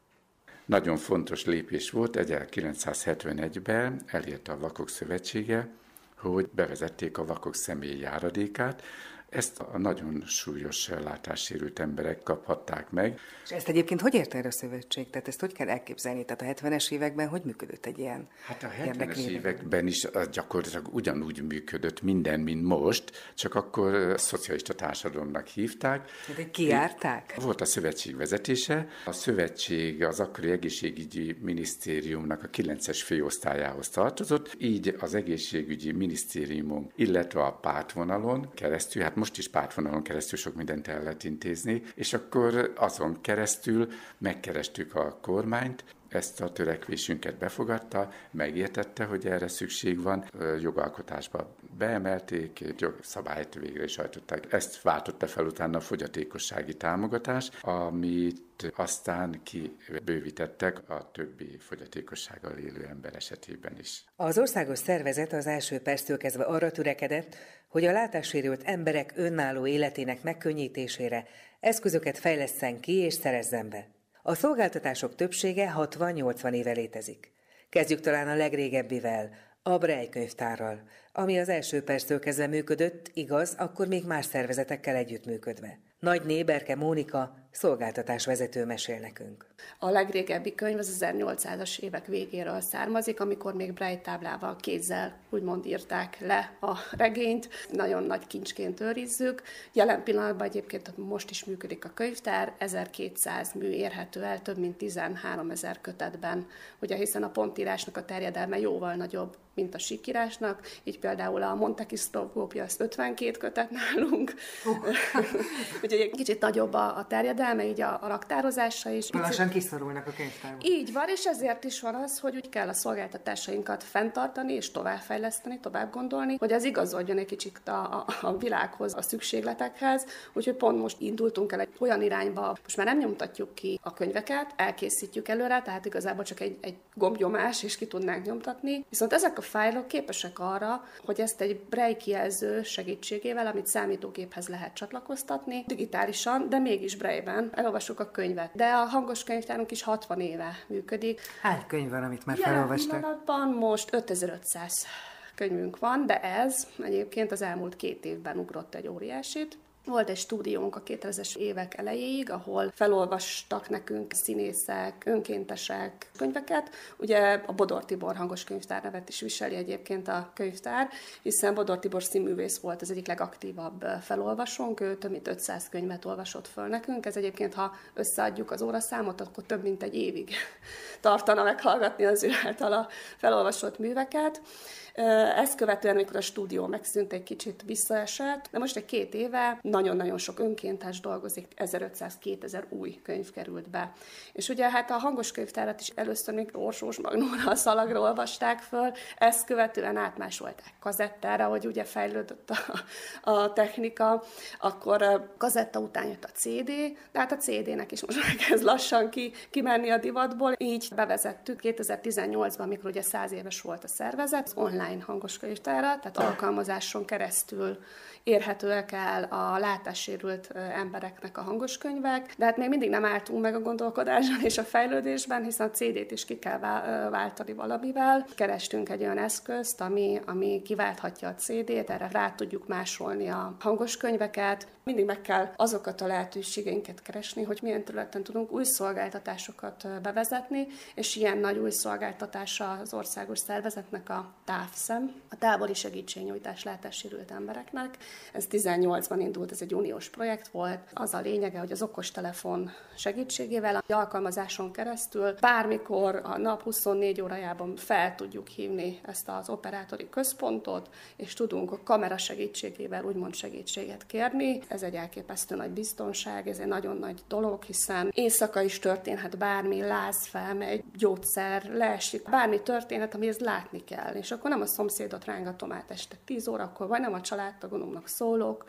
S1: Nagyon fontos lépés volt, 1971-ben elérte a Vakok Szövetsége, hogy bevezették a vakok személyi járadékát, ezt a nagyon súlyos látássérült emberek kaphatták meg.
S4: És ezt egyébként hogy ért erre a szövetség? Tehát ezt hogy kell elképzelni? Tehát a 70-es években hogy működött egy ilyen
S1: Hát a 70-es években is az gyakorlatilag ugyanúgy működött minden, mint most, csak akkor szocialista társadalomnak hívták.
S4: Tehát kiárták?
S1: Volt a szövetség vezetése. A szövetség az akkori egészségügyi minisztériumnak a 9-es főosztályához tartozott, így az egészségügyi minisztériumon, illetve a pártvonalon keresztül, hát most is pártvonalon keresztül sok mindent el lehet intézni, és akkor azon keresztül megkerestük a kormányt, ezt a törekvésünket befogadta, megértette, hogy erre szükség van, jogalkotásba beemelték, jogszabályt végre is hajtották. Ezt váltotta fel utána a fogyatékossági támogatás, amit aztán kibővítettek a többi fogyatékossággal élő ember esetében is.
S4: Az országos szervezet az első perctől kezdve arra törekedett, hogy a látássérült emberek önálló életének megkönnyítésére eszközöket fejleszten ki és szerezzen be. A szolgáltatások többsége 60-80 éve létezik. Kezdjük talán a legrégebbivel, a Brej könyvtárral, ami az első perctől kezdve működött, igaz, akkor még más szervezetekkel együttműködve. Nagy Néberke Mónika szolgáltatásvezető mesél nekünk.
S8: A legrégebbi könyv az 1800-as évek végéről származik, amikor még Braille táblával kézzel úgymond írták le a regényt. Nagyon nagy kincsként őrizzük. Jelen pillanatban egyébként most is működik a könyvtár, 1200 mű érhető el, több mint 13 ezer kötetben, ugye hiszen a pontírásnak a terjedelme jóval nagyobb, mint a sikírásnak, így például a Monte Cristo gópja az 52 kötet nálunk, uh. [LAUGHS] úgyhogy egy kicsit nagyobb a, a terjedelme, így a, a raktározása is.
S4: Lassan kiszorulnak a könyvtárban.
S8: Így van, és ezért is van az, hogy úgy kell a szolgáltatásainkat fenntartani és továbbfejleszteni, tovább gondolni, hogy az igazodjon egy kicsit a, a, a világhoz, a szükségletekhez, úgyhogy pont most indultunk el egy olyan irányba, most már nem nyomtatjuk ki a könyveket, elkészítjük előre, tehát igazából csak egy, egy gombnyomás, és ki tudnánk nyomtatni. Viszont ezek a fájlok képesek arra, hogy ezt egy Braille segítségével, amit számítógéphez lehet csatlakoztatni, digitálisan, de mégis Braille-ben elolvassuk a könyvet. De a hangos könyvtárunk is 60 éve működik.
S4: Hány könyv van, amit már felolvastak?
S8: Jelen most 5500 könyvünk van, de ez egyébként az elmúlt két évben ugrott egy óriásit. Volt egy stúdiónk a 2000-es évek elejéig, ahol felolvastak nekünk színészek, önkéntesek könyveket. Ugye a Bodor Tibor hangos könyvtár nevet is viseli egyébként a könyvtár, hiszen Bodor Tibor színművész volt az egyik legaktívabb felolvasónk, ő több mint 500 könyvet olvasott föl nekünk. Ez egyébként, ha összeadjuk az óraszámot, akkor több mint egy évig [LAUGHS] tartana meghallgatni az ő által a felolvasott műveket. Ezt követően, amikor a stúdió megszűnt, egy kicsit visszaesett, de most egy két éve nagyon-nagyon sok önkéntes dolgozik, 1500-2000 új könyv került be. És ugye hát a hangos könyvtárat is először még Orsós Magnóra a szalagra olvasták föl, ezt követően átmásolták kazettára, hogy ugye fejlődött a, a technika, akkor kazetta után jött a CD, de hát a CD-nek is most [LAUGHS] már kezd lassan ki, kimenni a divatból, így bevezettük 2018-ban, amikor ugye 100 éves volt a szervezet, online online hangoskönyvtára, tehát alkalmazáson keresztül érhetőek el a látássérült embereknek a hangos könyvek, de hát még mindig nem álltunk meg a gondolkodáson és a fejlődésben, hiszen a CD-t is ki kell váltani valamivel. Kerestünk egy olyan eszközt, ami, ami kiválthatja a CD-t, erre rá tudjuk másolni a hangos könyveket. Mindig meg kell azokat a lehetőségeinket keresni, hogy milyen területen tudunk új szolgáltatásokat bevezetni, és ilyen nagy új szolgáltatása az országos szervezetnek a távszem, a távoli segítségnyújtás látássérült embereknek. Ez 18-ban indult, ez egy uniós projekt volt. Az a lényege, hogy az okostelefon segítségével a alkalmazáson keresztül bármikor a nap 24 órájában fel tudjuk hívni ezt az operátori központot, és tudunk a kamera segítségével úgymond segítséget kérni. Ez egy elképesztő nagy biztonság, ez egy nagyon nagy dolog, hiszen éjszaka is történhet bármi, láz felmegy, gyógyszer, leesik, bármi történhet, amihez látni kell. És akkor nem a szomszédot rángatom át este 10 órakor, vagy nem a családtagomnak szólok,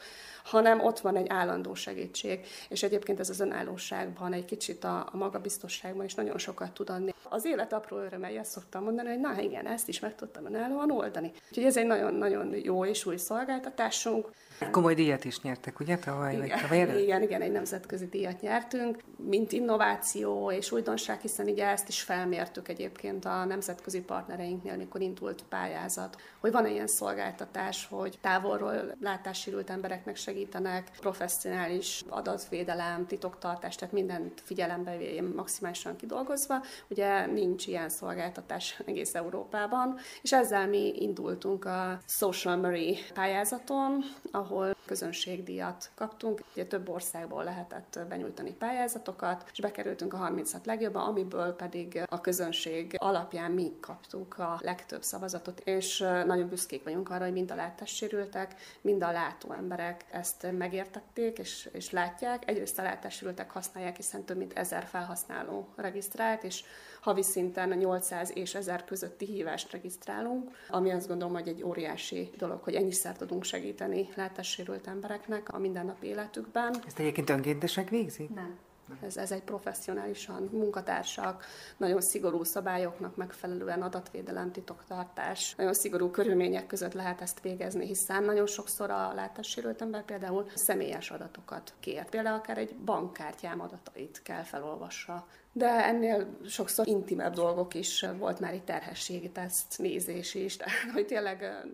S8: hanem ott van egy állandó segítség, és egyébként ez az önállóságban, egy kicsit a, a magabiztosságban is nagyon sokat tud adni. Az élet apró örömei, ezt szoktam mondani, hogy na igen, ezt is meg tudtam önállóan oldani. Úgyhogy ez egy nagyon-nagyon jó és új szolgáltatásunk.
S4: Komoly díjat is nyertek, ugye? Tavaly
S8: igen, vagy tavaly igen, igen, egy nemzetközi díjat nyertünk, mint innováció és újdonság, hiszen ugye ezt is felmértük egyébként a nemzetközi partnereinknél, mikor indult pályázat, hogy van-e ilyen szolgáltatás, hogy távolról látássérült embereknek segítenek, professzionális adatvédelem, titoktartás, tehát mindent figyelembe maximálisan kidolgozva. Ugye nincs ilyen szolgáltatás egész Európában, és ezzel mi indultunk a Social Murray pályázaton, ahol közönségdíjat kaptunk. Ugye több országból lehetett benyújtani pályázatokat, és bekerültünk a 36 legjobban, amiből pedig a közönség alapján mi kaptuk a legtöbb szavazatot, és nagyon büszkék vagyunk arra, hogy mind a látássérültek, mind a látó emberek ezt megértették és, és látják. Egyrészt a látássérültek használják, hiszen több mint ezer felhasználó regisztrált, és havi szinten 800 és 1000 közötti hívást regisztrálunk, ami azt gondolom, hogy egy óriási dolog, hogy ennyiszer tudunk segíteni látássérült embereknek a mindennapi életükben.
S4: Ezt egyébként önkéntesek végzik?
S8: Nem. Ez, ez egy professzionálisan munkatársak, nagyon szigorú szabályoknak megfelelően adatvédelem, titoktartás, nagyon szigorú körülmények között lehet ezt végezni, hiszen nagyon sokszor a látássérült ember például személyes adatokat kér. Például akár egy bankkártyám adatait kell felolvassa de ennél sokszor intimebb dolgok is volt már egy terhességi teszt nézés is, tehát hogy tényleg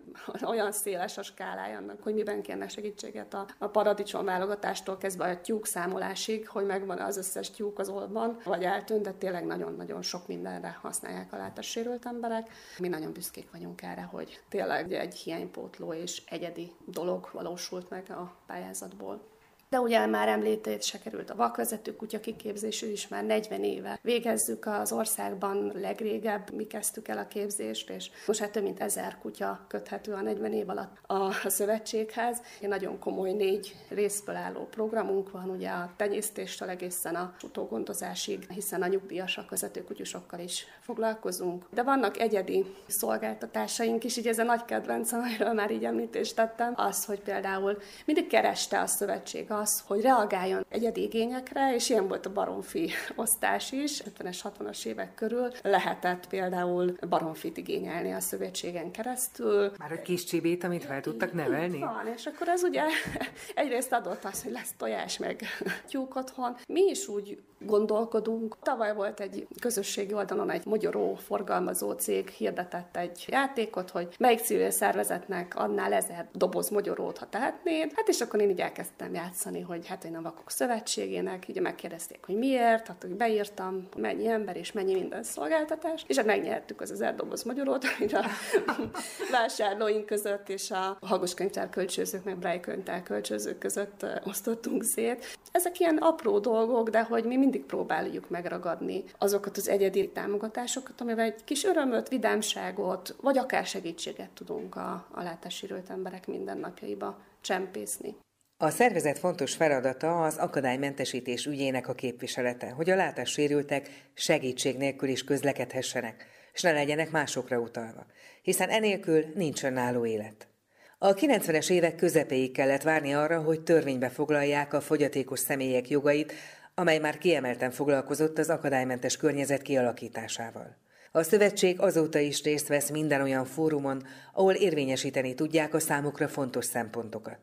S8: olyan széles a skálája annak, hogy miben kérnek segítséget a, a paradicsom válogatástól kezdve a tyúk számolásig, hogy megvan az összes tyúk az oldban, vagy eltűnt, de tényleg nagyon-nagyon sok mindenre használják a látássérült emberek. Mi nagyon büszkék vagyunk erre, hogy tényleg egy hiánypótló és egyedi dolog valósult meg a pályázatból. De ugye már említése került a vakvezető kutya kiképzésű is már 40 éve. Végezzük az országban legrégebb, mi kezdtük el a képzést, és most hát több mint ezer kutya köthető a 40 év alatt a szövetséghez. Egy nagyon komoly négy részből álló programunk van, ugye a tenyésztéstől egészen a utógondozásig, hiszen a nyugdíjasak, kutyusokkal is foglalkozunk. De vannak egyedi szolgáltatásaink is, így ez a nagy kedvencem, [LAUGHS] amiről már így említést tettem, az, hogy például mindig kereste a szövetség az, hogy reagáljon egyedi igényekre, és ilyen volt a baromfi osztás is. 50-es, 60-as évek körül lehetett például baromfit igényelni a szövetségen keresztül.
S4: Már egy kis csibét, amit fel tudtak nevelni?
S8: Van, és akkor ez ugye [LAUGHS] egyrészt adott az, hogy lesz tojás meg [LAUGHS] tyúk otthon. Mi is úgy gondolkodunk. Tavaly volt egy közösségi oldalon egy magyaró forgalmazó cég hirdetett egy játékot, hogy melyik civil szervezetnek adnál ezer doboz magyarót, ha tehetnéd. Hát és akkor én így elkezdtem játszani, hogy hát én a Vakok Szövetségének, ugye megkérdezték, hogy miért, hát hogy beírtam, mennyi ember és mennyi minden szolgáltatás, és hát megnyertük az ezer doboz magyarót, [LAUGHS] a vásárlóink között és a hagos könyvtár kölcsőzők, meg Braille könyvtár kölcsőzők között osztottunk szét. Ezek ilyen apró dolgok, de hogy mi mindig próbáljuk megragadni azokat az egyedi támogatásokat, amivel egy kis örömöt, vidámságot, vagy akár segítséget tudunk a, a látássérült emberek mindennapjaiba csempészni.
S4: A szervezet fontos feladata az akadálymentesítés ügyének a képviselete, hogy a látássérültek segítség nélkül is közlekedhessenek, és ne legyenek másokra utalva, hiszen enélkül nincs önálló élet. A 90-es évek közepéig kellett várni arra, hogy törvénybe foglalják a fogyatékos személyek jogait, amely már kiemelten foglalkozott az akadálymentes környezet kialakításával. A szövetség azóta is részt vesz minden olyan fórumon, ahol érvényesíteni tudják a számukra fontos szempontokat.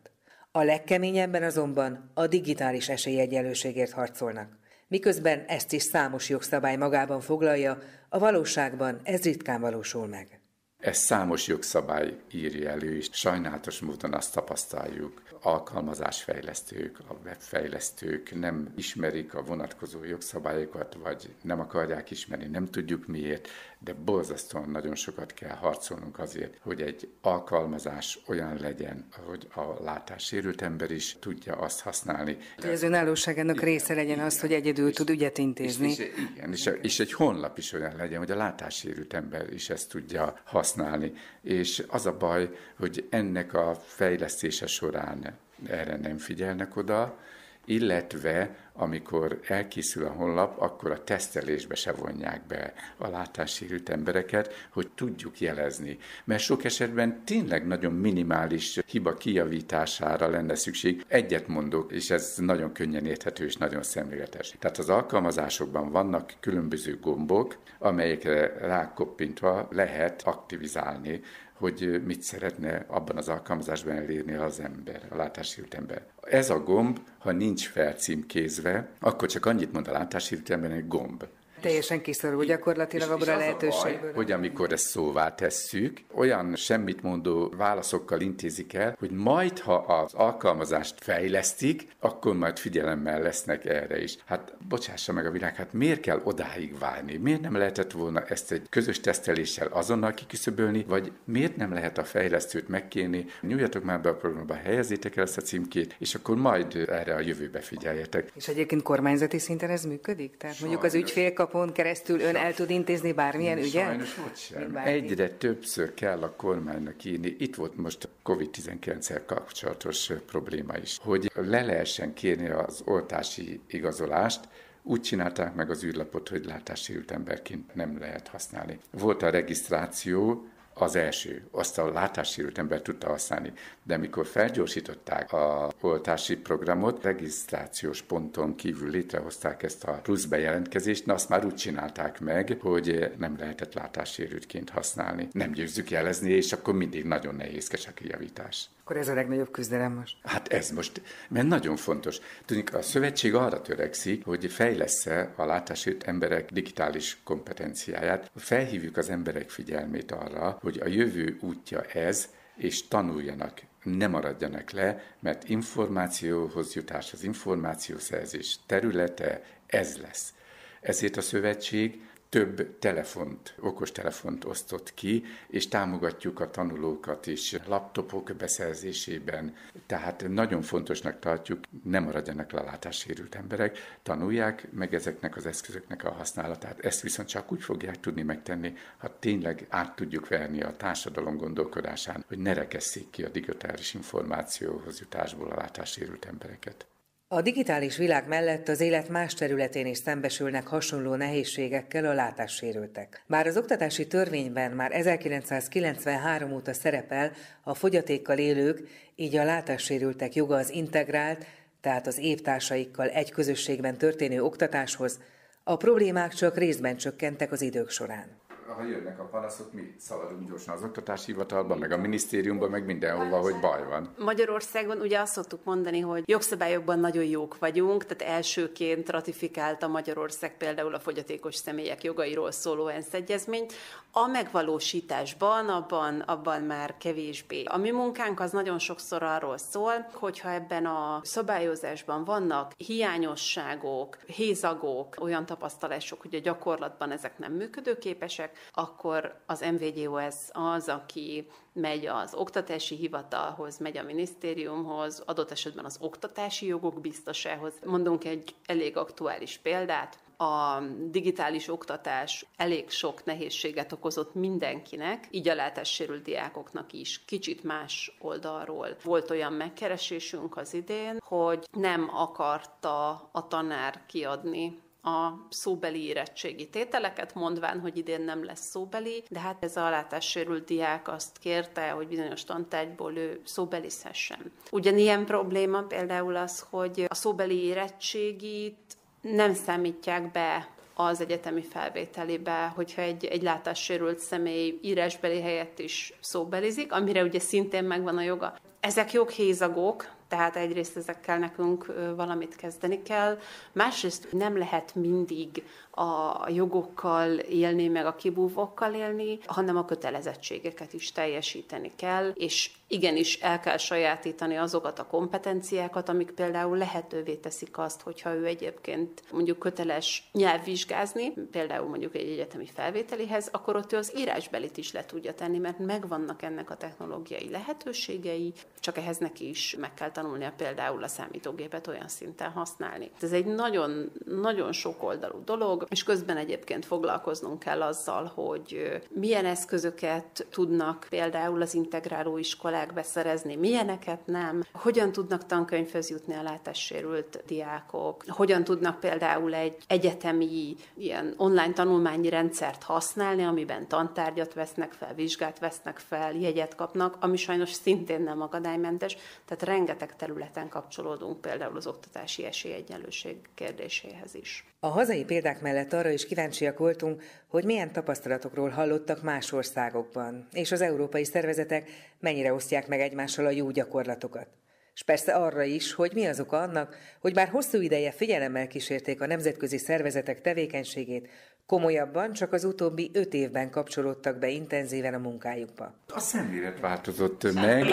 S4: A legkeményebben azonban a digitális esélyegyenlőségért harcolnak. Miközben ezt is számos jogszabály magában foglalja, a valóságban ez ritkán valósul meg.
S1: Ez számos jogszabály írja elő, és sajnálatos módon azt tapasztaljuk, alkalmazásfejlesztők, a webfejlesztők nem ismerik a vonatkozó jogszabályokat, vagy nem akarják ismerni, nem tudjuk miért, de borzasztóan nagyon sokat kell harcolnunk azért, hogy egy alkalmazás olyan legyen, hogy a látássérült ember is tudja azt használni.
S4: Hogy az önállóságának része legyen az, hogy egyedül és, tud ügyet intézni. És,
S1: és, igen, és, és egy honlap is olyan legyen, hogy a látássérült ember is ezt tudja használni. És az a baj, hogy ennek a fejlesztése során erre nem figyelnek oda, illetve amikor elkészül a honlap, akkor a tesztelésbe se vonják be a látássérült embereket, hogy tudjuk jelezni. Mert sok esetben tényleg nagyon minimális hiba kijavítására lenne szükség. Egyet mondok, és ez nagyon könnyen érthető és nagyon szemléletes. Tehát az alkalmazásokban vannak különböző gombok, amelyekre rákoppintva lehet aktivizálni hogy mit szeretne abban az alkalmazásban elérni az ember, a látássérült ember. Ez a gomb, ha nincs felcímkézve, akkor csak annyit mond a látássérült ember, hogy gomb.
S4: Teljesen kiszorul gyakorlatilag abban a lehetőségből.
S1: hogy amikor ezt szóvá tesszük, olyan semmit mondó válaszokkal intézik el, hogy majd, ha az alkalmazást fejlesztik, akkor majd figyelemmel lesznek erre is. Hát bocsássa meg a világ, hát miért kell odáig várni? Miért nem lehetett volna ezt egy közös teszteléssel azonnal kiküszöbölni, vagy miért nem lehet a fejlesztőt megkérni, nyújjatok már be a programba, helyezzétek el ezt a címkét, és akkor majd erre a jövőbe figyeljetek.
S4: És egyébként kormányzati szinten ez működik? Tehát mondjuk az ügyfél kap honlapon keresztül ön el tud intézni bármilyen ügyet?
S1: Sajnos ott sem. Egyre többször kell a kormánynak írni. Itt volt most a COVID-19-el kapcsolatos probléma is, hogy le lehessen kérni az oltási igazolást, úgy csinálták meg az űrlapot, hogy látássérült emberként nem lehet használni. Volt a regisztráció, az első, azt a látássérült ember tudta használni. De amikor felgyorsították a oltási programot, regisztrációs ponton kívül létrehozták ezt a plusz bejelentkezést, na azt már úgy csinálták meg, hogy nem lehetett látássérültként használni. Nem győzzük jelezni, és akkor mindig nagyon nehézkes a kijavítás.
S4: Akkor ez a legnagyobb küzdelem most?
S1: Hát ez most, mert nagyon fontos. Tudjuk, a szövetség arra törekszik, hogy fejlesz-e a látásért emberek digitális kompetenciáját, felhívjuk az emberek figyelmét arra, hogy a jövő útja ez, és tanuljanak, ne maradjanak le, mert információhoz jutás, az információszerzés területe ez lesz. Ezért a szövetség több telefont, okostelefont osztott ki, és támogatjuk a tanulókat is laptopok beszerzésében. Tehát nagyon fontosnak tartjuk, ne maradjanak le látássérült emberek, tanulják meg ezeknek az eszközöknek a használatát. Ezt viszont csak úgy fogják tudni megtenni, ha tényleg át tudjuk verni a társadalom gondolkodásán, hogy ne rekesszék ki a digitális információhoz jutásból a látássérült embereket.
S4: A digitális világ mellett az élet más területén is szembesülnek hasonló nehézségekkel a látássérültek. Bár az oktatási törvényben már 1993 óta szerepel a fogyatékkal élők, így a látássérültek joga az integrált, tehát az évtársaikkal egy közösségben történő oktatáshoz, a problémák csak részben csökkentek az idők során
S1: ha jönnek a panaszok, mi szaladunk gyorsan az oktatási hivatalba, meg a minisztériumban, meg mindenhova, hogy baj van.
S7: Magyarországon ugye azt szoktuk mondani, hogy jogszabályokban nagyon jók vagyunk, tehát elsőként ratifikálta Magyarország például a fogyatékos személyek jogairól szóló ENSZ egyezményt. A megvalósításban, abban, abban már kevésbé. A mi munkánk az nagyon sokszor arról szól, hogyha ebben a szabályozásban vannak hiányosságok, hézagok, olyan tapasztalások, hogy a gyakorlatban ezek nem működőképesek, akkor az MVGOS az, aki megy az oktatási hivatalhoz, megy a minisztériumhoz, adott esetben az oktatási jogok biztosához. Mondunk egy elég aktuális példát, a digitális oktatás elég sok nehézséget okozott mindenkinek, így a látássérült diákoknak is kicsit más oldalról. Volt olyan megkeresésünk az idén, hogy nem akarta a tanár kiadni a szóbeli érettségi tételeket, mondván, hogy idén nem lesz szóbeli, de hát ez a látássérült diák azt kérte, hogy bizonyos tantárgyból ő szóbelizhessen. Ugyanilyen probléma például az, hogy a szóbeli érettségit nem számítják be az egyetemi felvételébe, hogyha egy, egy látássérült személy írásbeli helyett is szóbelizik, amire ugye szintén megvan a joga. Ezek joghézagok, tehát egyrészt ezekkel nekünk valamit kezdeni kell, másrészt nem lehet mindig a jogokkal élni, meg a kibúvókkal élni, hanem a kötelezettségeket is teljesíteni kell, és igenis el kell sajátítani azokat a kompetenciákat, amik például lehetővé teszik azt, hogyha ő egyébként mondjuk köteles nyelvvizsgázni, például mondjuk egy egyetemi felvételihez, akkor ott ő az írásbelit is le tudja tenni, mert megvannak ennek a technológiai lehetőségei, csak ehhez neki is meg kell tanulnia például a számítógépet olyan szinten használni. Ez egy nagyon, nagyon sok oldalú és közben egyébként foglalkoznunk kell azzal, hogy milyen eszközöket tudnak például az integráló iskolák beszerezni, milyeneket nem, hogyan tudnak tankönyvhöz jutni a látássérült diákok, hogyan tudnak például egy egyetemi ilyen online tanulmányi rendszert használni, amiben tantárgyat vesznek fel, vizsgát vesznek fel, jegyet kapnak, ami sajnos szintén nem akadálymentes, tehát rengeteg területen kapcsolódunk például az oktatási esélyegyenlőség kérdéséhez is.
S4: A hazai példák mellett arra is kíváncsiak voltunk, hogy milyen tapasztalatokról hallottak más országokban, és az európai szervezetek mennyire osztják meg egymással a jó gyakorlatokat. És persze arra is, hogy mi az oka annak, hogy bár hosszú ideje figyelemmel kísérték a nemzetközi szervezetek tevékenységét, Komolyabban csak az utóbbi öt évben kapcsolódtak be intenzíven a munkájukba.
S1: A szemlélet változott meg.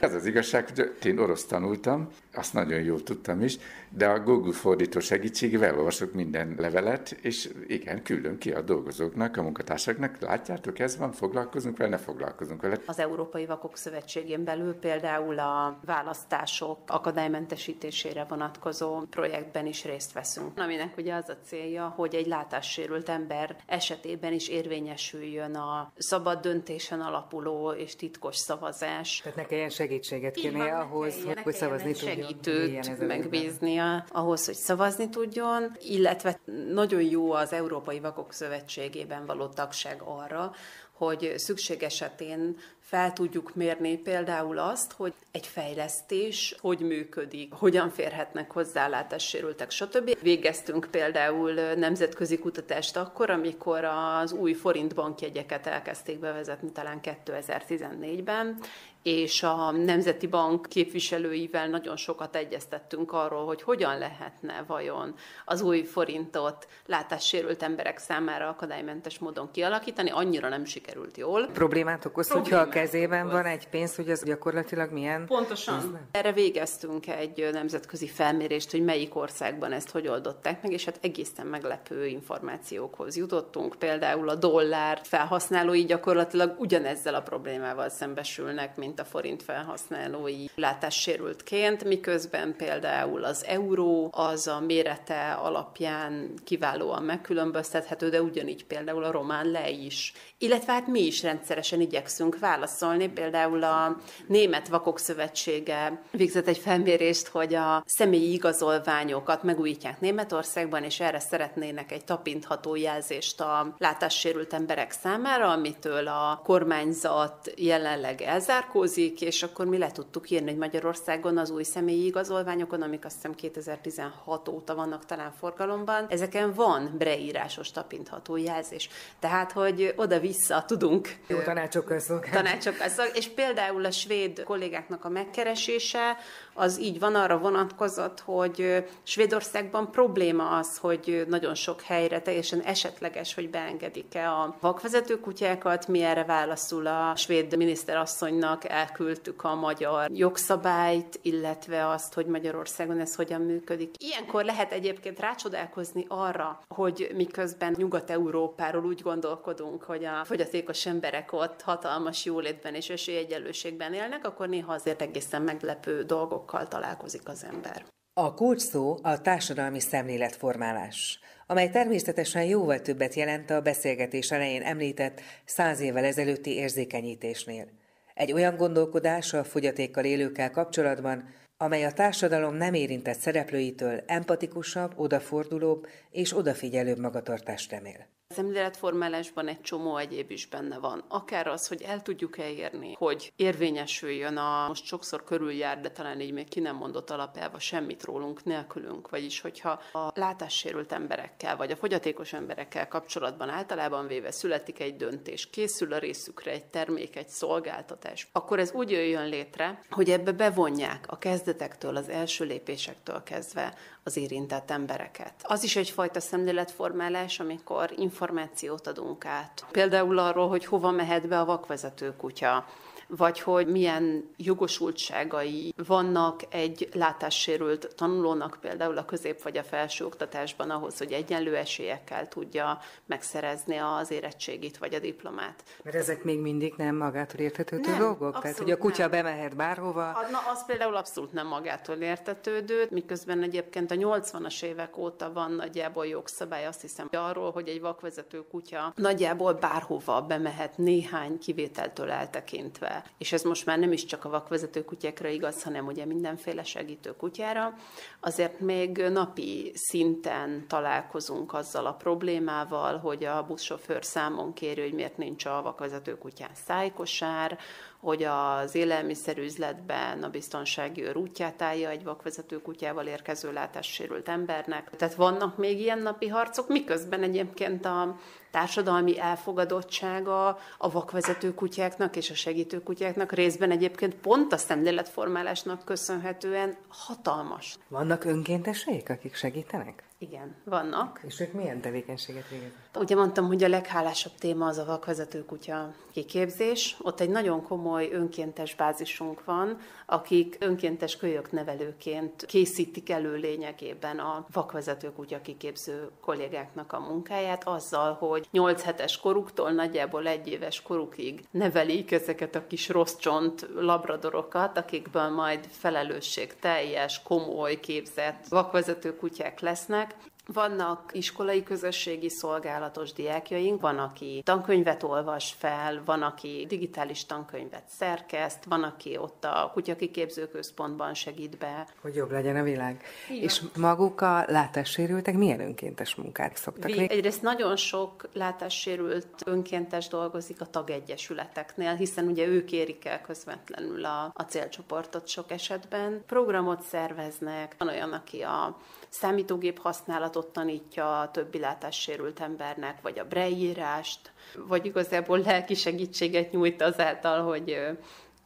S1: Ez az igazság, hogy én orosz tanultam, azt nagyon jól tudtam is, de a Google fordító segítségével olvasok minden levelet, és igen, küldöm ki a dolgozóknak, a munkatársaknak. Látjátok, ez van, foglalkozunk vele, ne foglalkozunk vele.
S7: Az Európai Vakok Szövetségén belül például a választások akadálymentesítésére vonatkozó projektben is részt veszünk, aminek ugye az a célja, hogy egy látássérült ember esetében is érvényesüljön a szabad döntésen alapuló és titkos szavazás.
S4: Tehát ne kelljen segítséget kérnie ahhoz, kelljen, hogy szavazni tudjon.
S7: Segítőt megbíznia ahhoz, hogy szavazni tudjon, illetve nagyon jó az Európai Vakok Szövetségében való tagság arra, hogy szükség esetén fel tudjuk mérni például azt, hogy egy fejlesztés hogy működik, hogyan férhetnek hozzá látássérültek, stb. Végeztünk például nemzetközi kutatást akkor, amikor az új forint bankjegyeket elkezdték bevezetni talán 2014-ben, és a Nemzeti Bank képviselőivel nagyon sokat egyeztettünk arról, hogy hogyan lehetne vajon az új forintot látássérült emberek számára akadálymentes módon kialakítani. Annyira nem sikerült jól.
S4: Problémát okoz, Problémát hogyha a kezében okoz. van egy pénz, hogy az gyakorlatilag milyen?
S7: Pontosan. Erre végeztünk egy nemzetközi felmérést, hogy melyik országban ezt hogy oldották meg, és hát egészen meglepő információkhoz jutottunk. Például a dollár felhasználói gyakorlatilag ugyanezzel a problémával szembesülnek, mint mint a forint felhasználói látássérültként, miközben például az euró az a mérete alapján kiválóan megkülönböztethető, de ugyanígy például a román le is. Illetve hát mi is rendszeresen igyekszünk válaszolni, például a Német Vakok Szövetsége végzett egy felmérést, hogy a személyi igazolványokat megújítják Németországban, és erre szeretnének egy tapintható jelzést a látássérült emberek számára, amitől a kormányzat jelenleg elzárkózik, és akkor mi le tudtuk írni, hogy Magyarországon az új személyi igazolványokon, amik azt hiszem 2016 óta vannak talán forgalomban, ezeken van breírásos tapintható jelzés. Tehát, hogy oda-vissza tudunk
S4: Jó tanácsokkal szolgálni.
S7: Tanácsokkal szolgálni. És például a svéd kollégáknak a megkeresése, az így van arra vonatkozott, hogy Svédországban probléma az, hogy nagyon sok helyre teljesen esetleges, hogy beengedik-e a vakvezető kutyákat. Mi erre válaszul a svéd miniszterasszonynak elküldtük a magyar jogszabályt, illetve azt, hogy Magyarországon ez hogyan működik. Ilyenkor lehet egyébként rácsodálkozni arra, hogy miközben Nyugat-Európáról úgy gondolkodunk, hogy a fogyatékos emberek ott hatalmas jólétben és esélyegyenlőségben élnek, akkor néha azért egészen meglepő dolgokkal találkozik az ember.
S4: A kulcs szó a társadalmi szemléletformálás, amely természetesen jóval többet jelent a beszélgetés elején említett száz évvel ezelőtti érzékenyítésnél. Egy olyan gondolkodás a fogyatékkal élőkkel kapcsolatban, amely a társadalom nem érintett szereplőitől empatikusabb, odafordulóbb és odafigyelőbb magatartást remél.
S7: Szemléletformálásban egy csomó egyéb is benne van. Akár az, hogy el tudjuk érni, hogy érvényesüljön a most sokszor körüljár, de talán így még ki nem mondott alapelva semmit rólunk nélkülünk, vagyis hogyha a látássérült emberekkel vagy a fogyatékos emberekkel kapcsolatban általában véve születik egy döntés, készül a részükre egy termék, egy szolgáltatás, akkor ez úgy jöjjön létre, hogy ebbe bevonják a kezdetektől, az első lépésektől kezdve az érintett embereket. Az is egyfajta szemléletformálás, amikor információt adunk át. Például arról, hogy hova mehet be a vakvezető kutya, vagy hogy milyen jogosultságai vannak egy látássérült tanulónak például a közép vagy a felső oktatásban ahhoz, hogy egyenlő esélyekkel tudja megszerezni az érettségit vagy a diplomát.
S4: Mert ezek még mindig nem magától értetődő nem, dolgok? Tehát, hogy a kutya nem. bemehet bárhova?
S7: Na, az például abszolút nem magától értetődő, miközben egyébként a 80-as évek óta van nagyjából jogszabály, azt hiszem, arról, hogy egy vakvezető kutya nagyjából bárhova bemehet néhány kivételtől eltekintve és ez most már nem is csak a vakvezető kutyákra igaz, hanem ugye mindenféle segítő kutyára, azért még napi szinten találkozunk azzal a problémával, hogy a buszsofőr számon kérő, hogy miért nincs a vakvezető kutyán szájkosár, hogy az élelmiszerüzletben a biztonsági őr útját állja egy vakvezető kutyával érkező látássérült embernek. Tehát vannak még ilyen napi harcok, miközben egyébként a társadalmi elfogadottsága a vakvezető kutyáknak és a segítő kutyáknak részben egyébként pont a szemléletformálásnak köszönhetően hatalmas.
S4: Vannak önkéntesek, akik segítenek?
S7: Igen, vannak.
S4: És ők milyen tevékenységet végeznek?
S7: Ugye mondtam, hogy a leghálásabb téma az a vakvezető kutya kiképzés. Ott egy nagyon komoly önkéntes bázisunk van, akik önkéntes kölyök nevelőként készítik elő lényegében a vakvezető kutya kiképző kollégáknak a munkáját, azzal, hogy 8 hetes koruktól nagyjából egy éves korukig nevelik ezeket a kis rossz csont labradorokat, akikből majd felelősség teljes, komoly, képzett vakvezető kutyák lesznek, vannak iskolai közösségi szolgálatos diákjaink, van, aki tankönyvet olvas fel, van, aki digitális tankönyvet szerkeszt, van, aki ott a kutyakiképző központban segít be.
S4: Hogy jobb legyen a világ. Igen. És maguk a látássérültek milyen önkéntes munkát szoktak
S7: végig? Egyrészt nagyon sok látássérült önkéntes dolgozik a tagegyesületeknél, hiszen ugye ők érik el közvetlenül a, a célcsoportot sok esetben. Programot szerveznek, van olyan, aki a számítógép használatot tanítja a többi látássérült embernek, vagy a breírást, vagy igazából lelki segítséget nyújt azáltal, hogy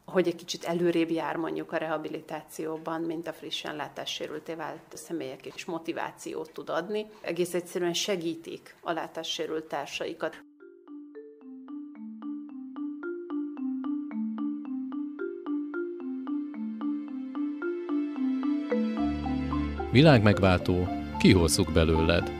S7: hogy egy kicsit előrébb jár mondjuk a rehabilitációban, mint a frissen látássérülté vált személyek, és motivációt tud adni. Egész egyszerűen segítik a látássérült társaikat.
S3: Világmegváltó, kihozzuk belőled.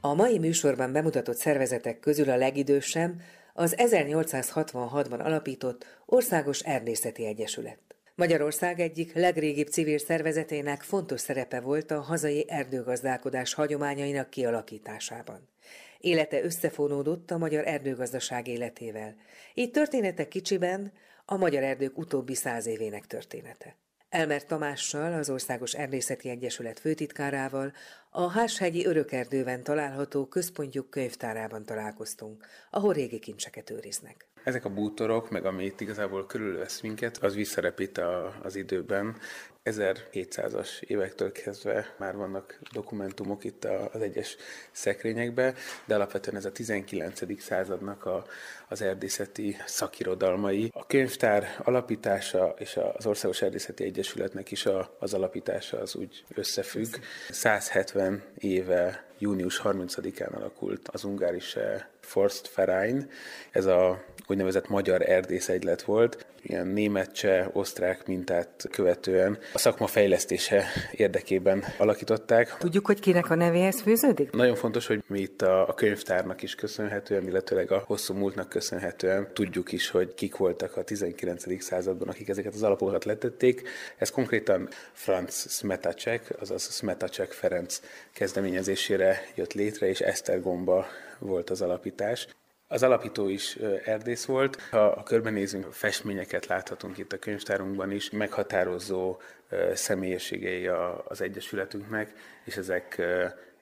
S4: A mai műsorban bemutatott szervezetek közül a legidősebb az 1866-ban alapított Országos Erdészeti Egyesület. Magyarország egyik legrégibb civil szervezetének fontos szerepe volt a hazai erdőgazdálkodás hagyományainak kialakításában. Élete összefonódott a magyar erdőgazdaság életével. Így története kicsiben a magyar erdők utóbbi száz évének története. Elmer Tamással, az Országos Erdészeti Egyesület főtitkárával a Háshegyi Örökerdőben található központjuk könyvtárában találkoztunk, ahol régi kincseket őriznek.
S9: Ezek a bútorok, meg amit igazából körülvesz minket, az visszarepít a, az időben. 1700-as évektől kezdve már vannak dokumentumok itt az egyes szekrényekben, de alapvetően ez a 19. századnak a, az erdészeti szakirodalmai. A könyvtár alapítása és az Országos Erdészeti Egyesületnek is a, az alapítása az úgy összefügg. 170 éve június 30-án alakult az Ungarische Forstverein, ez a úgynevezett magyar erdész egylet volt, ilyen német, cseh, osztrák mintát követően a szakma fejlesztése érdekében alakították.
S4: Tudjuk, hogy kinek a nevéhez fűződik?
S9: Nagyon fontos, hogy mi itt a, a könyvtárnak is köszönhetően, illetőleg a hosszú múltnak köszönhetően tudjuk is, hogy kik voltak a 19. században, akik ezeket az alapokat letették. Ez konkrétan Franz Smetacek, azaz Smetacek Ferenc kezdeményezésére jött létre, és Esztergomba volt az alapítás. Az alapító is erdész volt. Ha körbenézünk, festményeket láthatunk itt a könyvtárunkban is, meghatározó személyiségei az Egyesületünknek, és ezek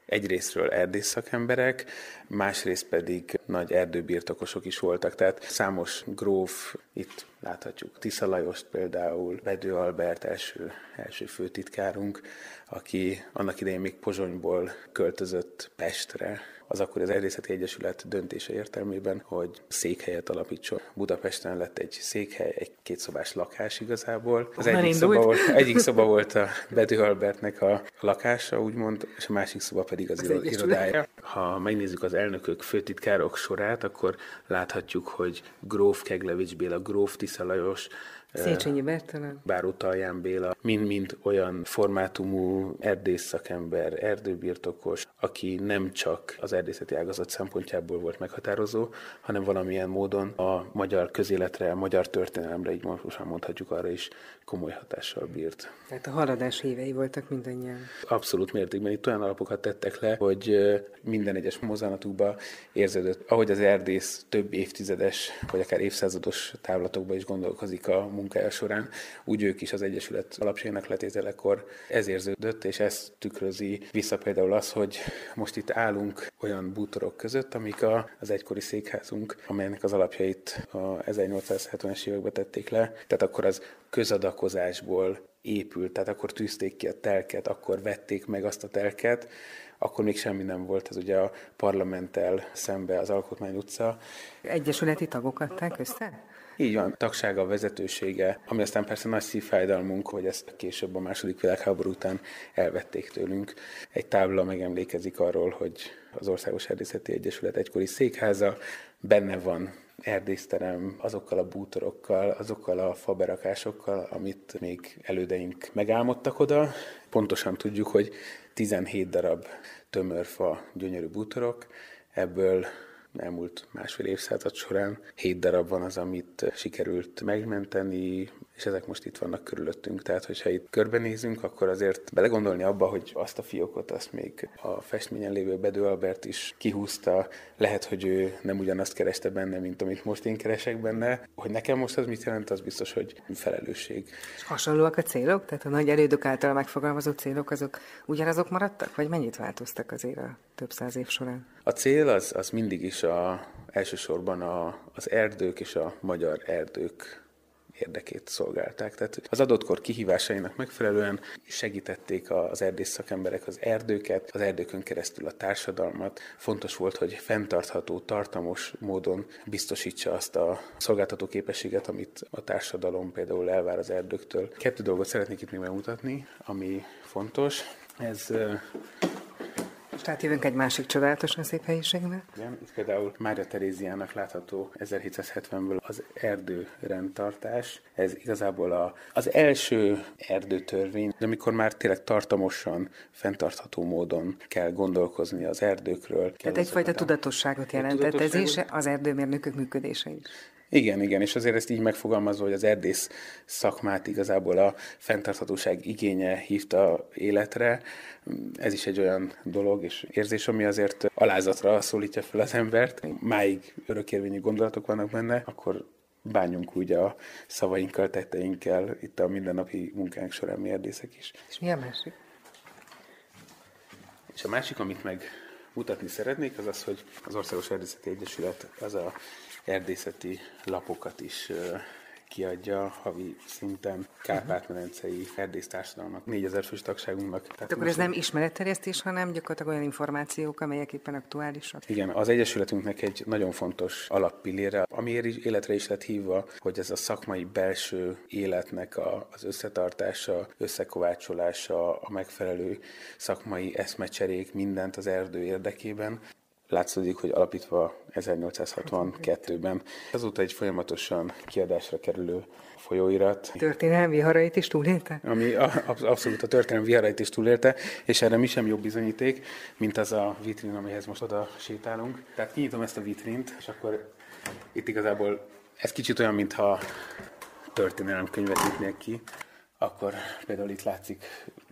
S9: egyrésztről erdész szakemberek, másrészt pedig nagy erdőbirtokosok is voltak, tehát számos gróf, itt láthatjuk Tisza Lajost például, Bedő Albert első, első főtitkárunk, aki annak idején még Pozsonyból költözött Pestre, az akkor az Erdészeti Egyesület döntése értelmében, hogy székhelyet alapítson. Budapesten lett egy székhely, egy kétszobás lakás igazából. Az egyik szoba, volt, egyik szoba volt a Bedő Albertnek a lakása, úgymond, és a másik szoba pedig az, az irodája. Ha megnézzük az elnökök, főtitkárok sorát, akkor láthatjuk, hogy Gróf Keglevics Béla, Gróf Tisza Lajos,
S4: Széchenyi Bertalan.
S9: Bár Utalján Béla, mind-mind olyan formátumú erdész szakember, erdőbirtokos, aki nem csak az erdészeti ágazat szempontjából volt meghatározó, hanem valamilyen módon a magyar közéletre, a magyar történelemre, így most mondhatjuk arra is, komoly hatással bírt.
S4: Tehát a haladás évei voltak mindannyian.
S9: Abszolút mértékben. Itt olyan alapokat tettek le, hogy minden egyes mozanatukba érződött, ahogy az erdész több évtizedes, vagy akár évszázados távlatokba is gondolkozik a munkája során, úgy ők is az Egyesület alapjainak letételekor ez érződött, és ez tükrözi vissza például az, hogy most itt állunk olyan bútorok között, amik a, az egykori székházunk, amelynek az alapjait a 1870-es években tették le. Tehát akkor az közadakozásból épült, tehát akkor tűzték ki a telket, akkor vették meg azt a telket, akkor még semmi nem volt, ez ugye a parlamenttel szembe az Alkotmány utca.
S4: Egyesületi tagok adták össze?
S9: Így van, tagsága, vezetősége, ami aztán persze nagy szívfájdalmunk, hogy ezt később a második világháború után elvették tőlünk. Egy tábla megemlékezik arról, hogy az Országos Erdészeti Egyesület egykori székháza, benne van erdészterem azokkal a bútorokkal, azokkal a faberakásokkal, amit még elődeink megálmodtak oda. Pontosan tudjuk, hogy 17 darab tömörfa gyönyörű bútorok, ebből elmúlt másfél évszázad során. Hét darab van az, amit sikerült megmenteni, és ezek most itt vannak körülöttünk. Tehát, hogyha itt körbenézünk, akkor azért belegondolni abba, hogy azt a fiókot, azt még a festményen lévő Bedő Albert is kihúzta. Lehet, hogy ő nem ugyanazt kereste benne, mint amit most én keresek benne. Hogy nekem most az mit jelent, az biztos, hogy felelősség.
S4: És hasonlóak a célok? Tehát a nagy elődök által megfogalmazott célok, azok ugyanazok maradtak? Vagy mennyit változtak azért a több száz év során?
S9: A cél az, az mindig is a, elsősorban a, az erdők és a magyar erdők érdekét szolgálták. Tehát az adott kor kihívásainak megfelelően segítették az erdész szakemberek az erdőket, az erdőkön keresztül a társadalmat. Fontos volt, hogy fenntartható, tartamos módon biztosítsa azt a szolgáltató képességet, amit a társadalom például elvár az erdőktől. Kettő dolgot szeretnék itt még megmutatni, ami fontos. Ez
S4: most átjövünk egy másik csodálatosan szép helyiségbe.
S9: Igen, itt például Mária Teréziának látható 1770-ből az erdőrendtartás. Ez igazából a, az első erdőtörvény, amikor már tényleg tartamosan, fenntartható módon kell gondolkozni az erdőkről.
S4: Tehát egyfajta tudatosságot jelentett ez is, az erdőmérnökök működése is.
S9: Igen, igen, és azért ezt így megfogalmazva, hogy az erdész szakmát igazából a fenntarthatóság igénye hívta életre, ez is egy olyan dolog és érzés, ami azért alázatra szólítja fel az embert. Máig örökérvényű gondolatok vannak benne, akkor bánjunk úgy a szavainkkal, tetteinkkel itt a mindennapi munkánk során mi erdészek is.
S4: És mi a másik?
S9: És a másik, amit meg mutatni szeretnék, az az, hogy az Országos Erdészeti Egyesület az a erdészeti lapokat is kiadja havi szinten Kárpát-medencei erdésztársadalmak, 4000 fős tagságunknak.
S4: Tehát akkor ez nem ismeretterjesztés, hanem gyakorlatilag olyan információk, amelyek éppen aktuálisak.
S9: Igen, az Egyesületünknek egy nagyon fontos alappillére, ami életre is lett hívva, hogy ez a szakmai belső életnek a, az összetartása, összekovácsolása, a megfelelő szakmai eszmecserék, mindent az erdő érdekében, Látszódik, hogy alapítva 1862-ben. Azóta egy folyamatosan kiadásra kerülő folyóirat.
S4: Történelmi viharait is túlélte?
S9: Ami abszolút a történelmi viharait is túlélte, és erre mi sem jobb bizonyíték, mint az a vitrin, amihez most oda sétálunk. Tehát kinyitom ezt a vitrint, és akkor itt igazából ez kicsit olyan, mintha történelem könyvet nyitnék ki akkor például itt látszik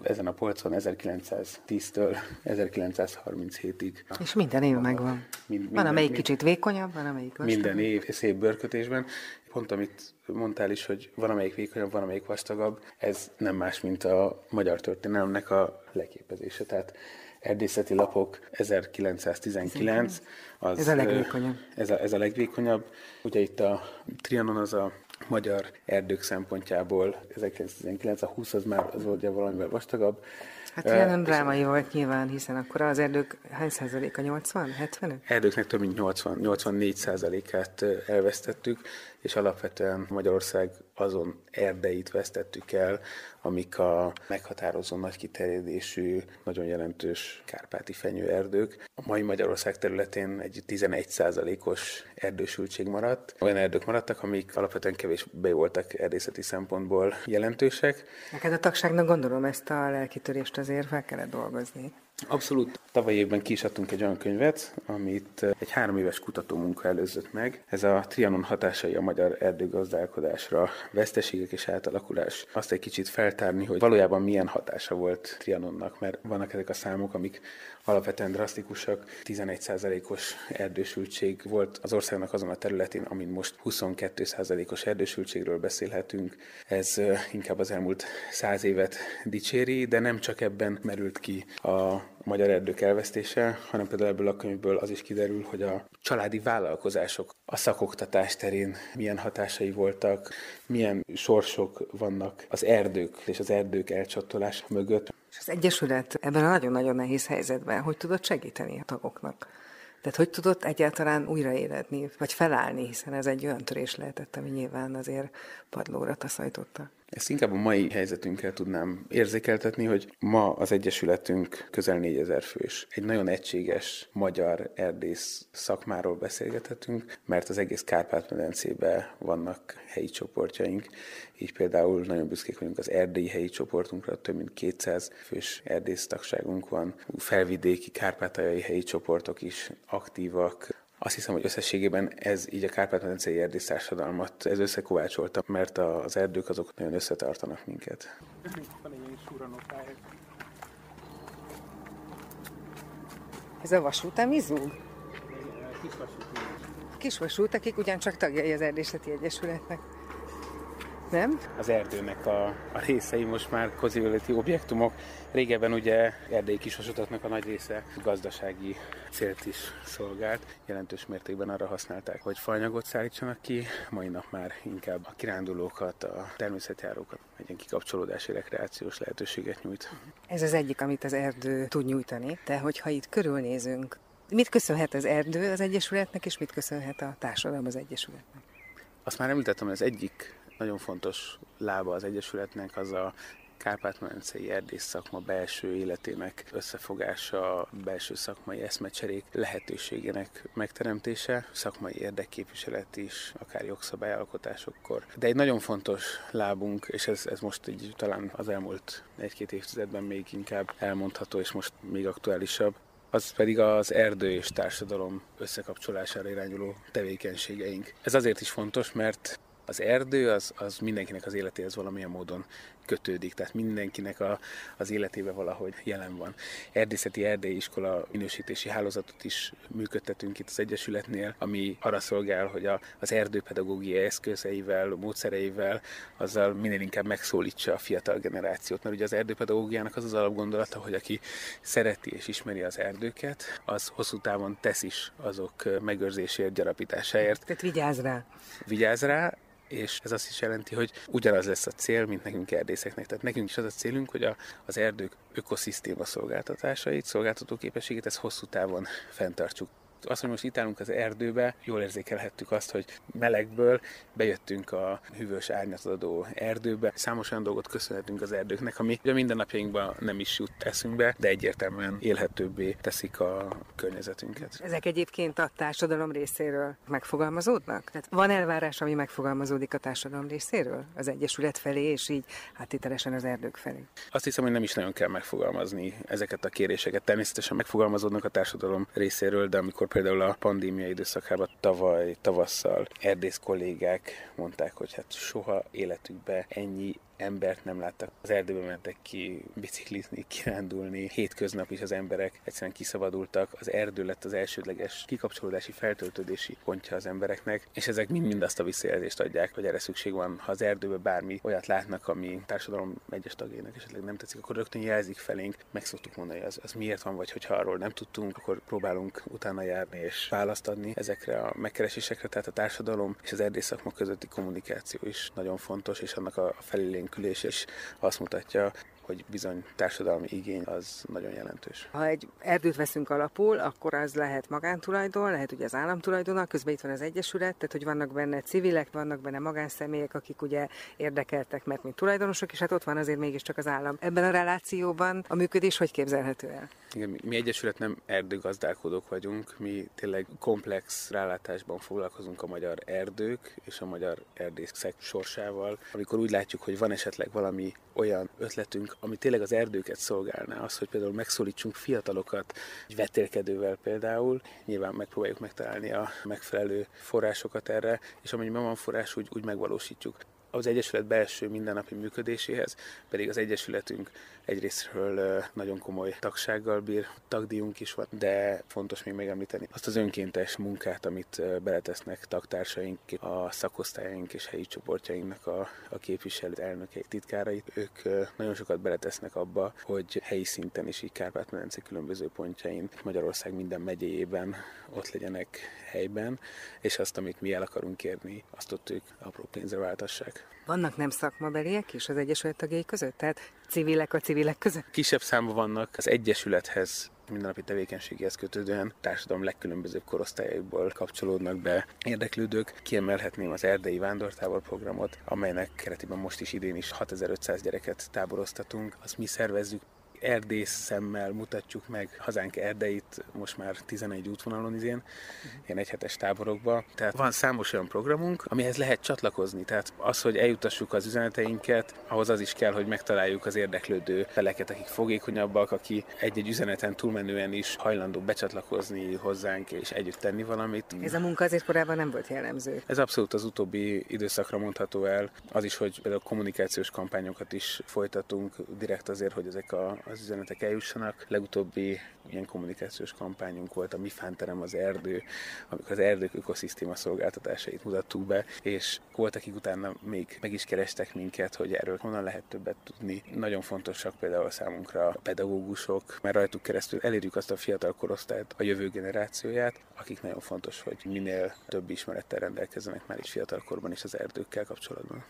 S9: ezen a polcon 1910-től 1937-ig.
S4: És minden év megvan. Mind, minden, van, amelyik mind, kicsit vékonyabb, van, amelyik
S9: vastagabb. Minden év szép bőrkötésben. Pont amit mondtál is, hogy van, amelyik vékonyabb, van, amelyik vastagabb, ez nem más, mint a magyar történelemnek a leképezése. Tehát erdészeti lapok 1919.
S4: Az, ez a legvékonyabb.
S9: Ez a, ez a legvékonyabb. Ugye itt a Trianon az a magyar erdők szempontjából 1919, a 20 az már az volt valamivel vastagabb,
S4: Hát ilyen uh, drámai volt nyilván, hiszen akkor az erdők hány százaléka? 80? 70?
S9: Erdőknek több mint 80, 84 százalékát elvesztettük, és alapvetően Magyarország azon erdeit vesztettük el, amik a meghatározó nagy kiterjedésű, nagyon jelentős kárpáti fenyőerdők. A mai Magyarország területén egy 11%-os erdősültség maradt. Olyan erdők maradtak, amik alapvetően kevésbé voltak erdészeti szempontból jelentősek.
S4: Neked a tagságnak gondolom ezt a lelkitörést azért fel kellett dolgozni.
S9: Abszolút. Tavaly évben ki is adtunk egy olyan könyvet, amit egy három éves kutatómunka előzött meg. Ez a Trianon hatásai a magyar erdőgazdálkodásra, veszteségek és átalakulás. Azt egy kicsit feltárni, hogy valójában milyen hatása volt Trianonnak, mert vannak ezek a számok, amik alapvetően drasztikusak. 11%-os erdősültség volt az országnak azon a területén, amin most 22%-os erdősültségről beszélhetünk. Ez inkább az elmúlt száz évet dicséri, de nem csak ebben merült ki a magyar erdők elvesztése, hanem például ebből a könyvből az is kiderül, hogy a családi vállalkozások a szakoktatás terén milyen hatásai voltak, milyen sorsok vannak az erdők és az erdők elcsatolása mögött.
S4: És az Egyesület ebben a nagyon-nagyon nehéz helyzetben hogy tudott segíteni a tagoknak? Tehát hogy tudott egyáltalán újraéledni, vagy felállni, hiszen ez egy olyan törés lehetett, ami nyilván azért padlóra taszajtotta.
S9: Ezt inkább a mai helyzetünkkel tudnám érzékeltetni, hogy ma az Egyesületünk közel 4000 fős. Egy nagyon egységes magyar erdész szakmáról beszélgethetünk, mert az egész Kárpát-medencébe vannak helyi csoportjaink, így például nagyon büszkék vagyunk az erdélyi helyi csoportunkra, több mint 200 fős erdésztagságunk van. Felvidéki, kárpátaljai helyi csoportok is aktívak, azt hiszem, hogy összességében ez így a Kárpát-medencei erdész társadalmat ez összekovácsolta, mert az erdők azok nagyon összetartanak minket.
S4: Ez a vasút, ami zúg? Kis vasút, akik ugyancsak tagjai az Erdészeti Egyesületnek nem?
S9: Az erdőnek a, a részei most már kozivöleti objektumok. Régebben ugye erdélyi kisvasutatnak a nagy része gazdasági célt is szolgált. Jelentős mértékben arra használták, hogy faanyagot szállítsanak ki, mai nap már inkább a kirándulókat, a természetjárókat, egy kikapcsolódási rekreációs lehetőséget nyújt.
S4: Ez az egyik, amit az erdő tud nyújtani, de hogyha itt körülnézünk, mit köszönhet az erdő az Egyesületnek, és mit köszönhet a társadalom az Egyesületnek?
S9: Azt már említettem, hogy az egyik nagyon fontos lába az Egyesületnek az a Kárpát-medencei erdész szakma belső életének összefogása, belső szakmai eszmecserék lehetőségének megteremtése, szakmai érdekképviselet is, akár jogszabályalkotásokkor. De egy nagyon fontos lábunk, és ez, ez most így talán az elmúlt egy-két évtizedben még inkább elmondható, és most még aktuálisabb, az pedig az erdő és társadalom összekapcsolására irányuló tevékenységeink. Ez azért is fontos, mert az erdő az, az mindenkinek az életéhez valamilyen módon kötődik, tehát mindenkinek a, az életébe valahogy jelen van. Erdészeti erdélyiskola minősítési hálózatot is működtetünk itt az Egyesületnél, ami arra szolgál, hogy a, az erdőpedagógiai eszközeivel, módszereivel, azzal minél inkább megszólítsa a fiatal generációt. Mert ugye az erdőpedagógiának az az alapgondolata, hogy aki szereti és ismeri az erdőket, az hosszú távon tesz is azok megőrzésért, gyarapításáért.
S4: Tehát vigyáz rá.
S9: Vigyáz rá, és ez azt is jelenti, hogy ugyanaz lesz a cél, mint nekünk erdészeknek. Tehát nekünk is az a célunk, hogy a, az erdők ökoszisztéma szolgáltatásait, szolgáltató képességét, ezt hosszú távon fenntartsuk azt, hogy most itt állunk az erdőbe, jól érzékelhettük azt, hogy melegből bejöttünk a hűvös árnyatot adó erdőbe. Számos olyan dolgot köszönhetünk az erdőknek, ami a mindennapjainkban nem is jut eszünkbe, de egyértelműen élhetőbbé teszik a környezetünket.
S4: Ezek egyébként a társadalom részéről megfogalmazódnak? Tehát van elvárás, ami megfogalmazódik a társadalom részéről? Az Egyesület felé, és így átételesen az erdők felé?
S9: Azt hiszem, hogy nem is nagyon kell megfogalmazni ezeket a kéréseket. Természetesen megfogalmazódnak a társadalom részéről, de amikor például a pandémia időszakában tavaly tavasszal erdész kollégák mondták, hogy hát soha életükben ennyi embert nem láttak. Az erdőbe mentek ki biciklizni, kirándulni. Hétköznap is az emberek egyszerűen kiszabadultak. Az erdő lett az elsődleges kikapcsolódási, feltöltődési pontja az embereknek, és ezek mind-mind azt a visszajelzést adják, hogy erre szükség van. Ha az erdőbe bármi olyat látnak, ami társadalom egyes tagjainak esetleg nem tetszik, akkor rögtön jelzik felénk. Meg szoktuk mondani, az, az miért van, vagy hogyha arról nem tudtunk, akkor próbálunk utána járni és választ adni ezekre a megkeresésekre. Tehát a társadalom és az erdészakma közötti kommunikáció is nagyon fontos, és annak a felélénkülés is azt mutatja, hogy bizony társadalmi igény az nagyon jelentős.
S10: Ha egy erdőt veszünk alapul, akkor az lehet magántulajdon, lehet ugye az államtulajdon, közben itt van az Egyesület, tehát hogy vannak benne civilek, vannak benne magánszemélyek, akik ugye érdekeltek, mert mint tulajdonosok, és hát ott van azért mégiscsak az állam. Ebben a relációban a működés hogy képzelhető el?
S9: Igen, mi, mi Egyesület nem erdőgazdálkodók vagyunk, mi tényleg komplex rálátásban foglalkozunk a magyar erdők és a magyar erdészek sorsával. Amikor úgy látjuk, hogy van esetleg valami olyan ötletünk, ami tényleg az erdőket szolgálná, az, hogy például megszólítsunk fiatalokat, egy vetélkedővel például, nyilván megpróbáljuk megtalálni a megfelelő forrásokat erre, és amennyiben van forrás, úgy, úgy megvalósítjuk az Egyesület belső mindennapi működéséhez, pedig az Egyesületünk egyrésztről nagyon komoly tagsággal bír, tagdíjunk is van, de fontos még megemlíteni azt az önkéntes munkát, amit beletesznek tagtársaink, a szakosztályaink és helyi csoportjainknak a, a képviselő elnökei, titkárai. Ők nagyon sokat beletesznek abba, hogy helyi szinten is így Kárpát-medence különböző pontjain, Magyarország minden megyéjében ott legyenek helyben, és azt, amit mi el akarunk érni, azt ott ők apró pénzre váltassák.
S10: Vannak nem szakmabeliek is az Egyesület tagjai között? Tehát civilek a civilek között?
S9: Kisebb számban vannak az Egyesülethez mindennapi tevékenységhez kötődően társadalom legkülönbözőbb korosztályaiból kapcsolódnak be érdeklődők. Kiemelhetném az Erdei Vándortábor programot, amelynek keretében most is idén is 6500 gyereket táboroztatunk. Azt mi szervezzük erdész szemmel mutatjuk meg hazánk erdeit most már 11 útvonalon izén, ilyen egyhetes táborokba. Tehát van számos olyan programunk, amihez lehet csatlakozni. Tehát az, hogy eljutassuk az üzeneteinket, ahhoz az is kell, hogy megtaláljuk az érdeklődő feleket, akik fogékonyabbak, aki egy-egy üzeneten túlmenően is hajlandó becsatlakozni hozzánk és együtt tenni valamit.
S10: Ez a munka azért korábban nem volt jellemző.
S9: Ez abszolút az utóbbi időszakra mondható el. Az is, hogy például kommunikációs kampányokat is folytatunk direkt azért, hogy ezek a, az üzenetek eljussanak. Legutóbbi ilyen kommunikációs kampányunk volt a Mi Fánterem az erdő, amikor az erdők ökoszisztéma szolgáltatásait mutattuk be, és volt, akik utána még meg is kerestek minket, hogy erről honnan lehet többet tudni. Nagyon fontosak például számunkra a pedagógusok, mert rajtuk keresztül elérjük azt a fiatal korosztályt, a jövő generációját, akik nagyon fontos, hogy minél több ismerettel rendelkezzenek már is fiatalkorban is az erdőkkel kapcsolatban.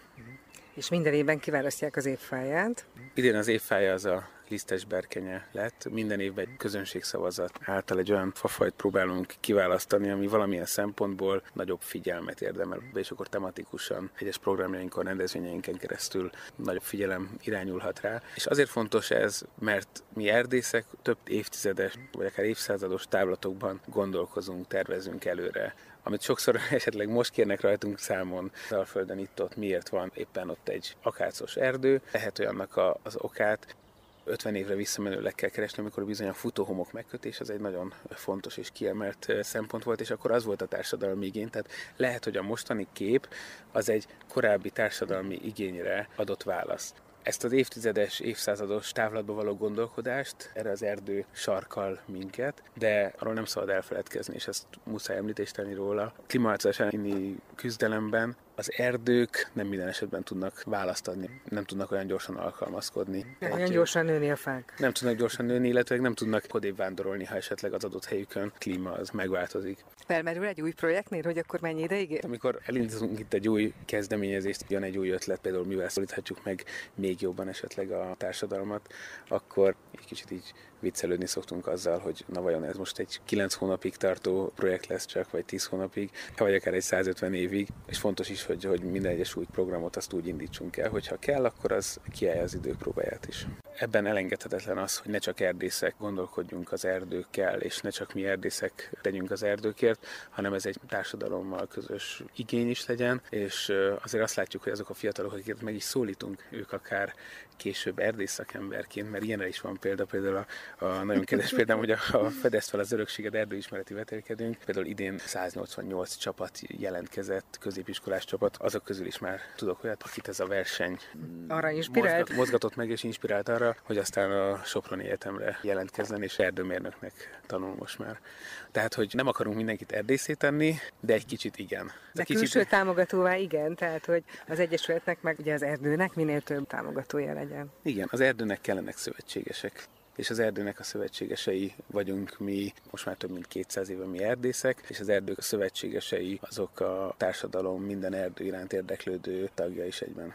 S10: És minden évben kiválasztják az évfáját.
S9: Idén az évfája az a lisztes berkenye lett. Minden évben egy közönségszavazat által egy olyan fafajt próbálunk kiválasztani, ami valamilyen szempontból nagyobb figyelmet érdemel, és akkor tematikusan egyes programjainkon, rendezvényeinken keresztül nagyobb figyelem irányulhat rá. És azért fontos ez, mert mi erdészek több évtizedes, vagy akár évszázados távlatokban gondolkozunk, tervezünk előre amit sokszor [LAUGHS] esetleg most kérnek rajtunk számon Alföldön itt-ott miért van éppen ott egy akácos erdő. Lehet olyannak a, az okát, 50 évre visszamenőleg kell keresni, amikor bizony a futóhomok megkötés az egy nagyon fontos és kiemelt szempont volt, és akkor az volt a társadalmi igény. Tehát lehet, hogy a mostani kép az egy korábbi társadalmi igényre adott válasz. Ezt az évtizedes, évszázados távlatba való gondolkodást, erre az erdő sarkal minket, de arról nem szabad elfeledkezni, és ezt muszáj említést tenni róla. Klímaváltozás elleni küzdelemben az erdők nem minden esetben tudnak választ adni, nem tudnak olyan gyorsan alkalmazkodni.
S10: Nem olyan gyorsan nőni a fák.
S9: Nem tudnak gyorsan nőni, illetve nem tudnak odébb vándorolni, ha esetleg az adott helyükön klíma az megváltozik.
S10: Felmerül egy új projektnél, hogy akkor mennyi ideig?
S9: Amikor elindítunk itt egy új kezdeményezést, jön egy új ötlet, például mivel szólíthatjuk meg még jobban esetleg a társadalmat, akkor egy kicsit így viccelődni szoktunk azzal, hogy na vajon ez most egy 9 hónapig tartó projekt lesz csak, vagy 10 hónapig, vagy akár egy 150 évig, és fontos is, hogy, hogy minden egyes új programot azt úgy indítsunk el, hogy ha kell, akkor az kiállja az időpróbáját is. Ebben elengedhetetlen az, hogy ne csak erdészek gondolkodjunk az erdőkkel, és ne csak mi erdészek tegyünk az erdőkért, hanem ez egy társadalommal közös igény is legyen, és azért azt látjuk, hogy azok a fiatalok, akiket meg is szólítunk, ők akár később erdészakemberként, mert ilyenre is van példa, például a, a nagyon kedves példám, hogy a, a Fedez fel az örökséget erdőismereti vetélkedünk. Például idén 188 csapat jelentkezett, középiskolás csapat, azok közül is már tudok olyat, akit ez a verseny
S10: arra inspirált.
S9: Mozgat, mozgatott meg és inspirált arra, hogy aztán a Soproni Egyetemre jelentkezzen, és erdőmérnöknek tanul most már. Tehát, hogy nem akarunk mindenkit erdészét tenni, de egy kicsit igen.
S10: De
S9: kicsit...
S10: külső támogatóvá igen, tehát, hogy az Egyesületnek, meg ugye az erdőnek minél több támogatója legyen.
S9: Igen, az erdőnek kellenek szövetségesek és az erdőnek a szövetségesei vagyunk mi, most már több mint 200 éve mi erdészek, és az erdők a szövetségesei azok a társadalom minden erdő iránt érdeklődő tagja is egyben.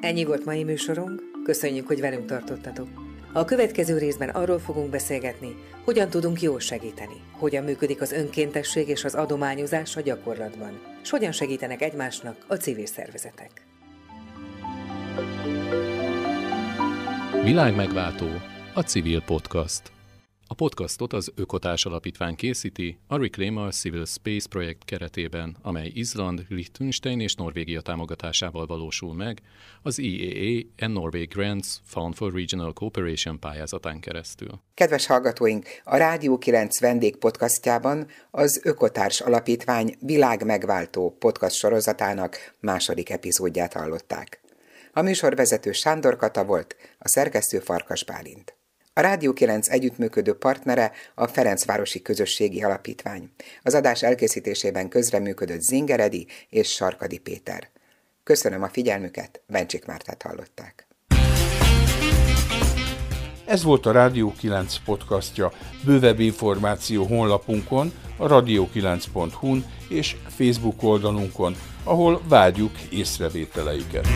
S4: Ennyi volt mai műsorunk, köszönjük, hogy velünk tartottatok. A következő részben arról fogunk beszélgetni, hogyan tudunk jól segíteni, hogyan működik az önkéntesség és az adományozás a gyakorlatban, és hogyan segítenek egymásnak a civil szervezetek.
S3: Világmegváltó, a civil podcast. A podcastot az Ökotárs Alapítvány készíti a Reclaimer Civil Space projekt keretében, amely Izland, Liechtenstein és Norvégia támogatásával valósul meg az EAA and Norway Grants Fund for Regional Cooperation pályázatán keresztül.
S2: Kedves hallgatóink, a Rádió 9 vendég podcastjában az Ökotárs Alapítvány világmegváltó podcast sorozatának második epizódját hallották. A műsorvezető Sándor Kata volt, a szerkesztő Farkas Bálint. A Rádió 9 együttműködő partnere a Ferencvárosi Közösségi Alapítvány. Az adás elkészítésében közreműködött Zingeredi és Sarkadi Péter. Köszönöm a figyelmüket, Bencsik Mártát hallották.
S11: Ez volt a Rádió 9 podcastja. Bővebb információ honlapunkon, a radio9.hu-n és Facebook oldalunkon, ahol várjuk észrevételeiket.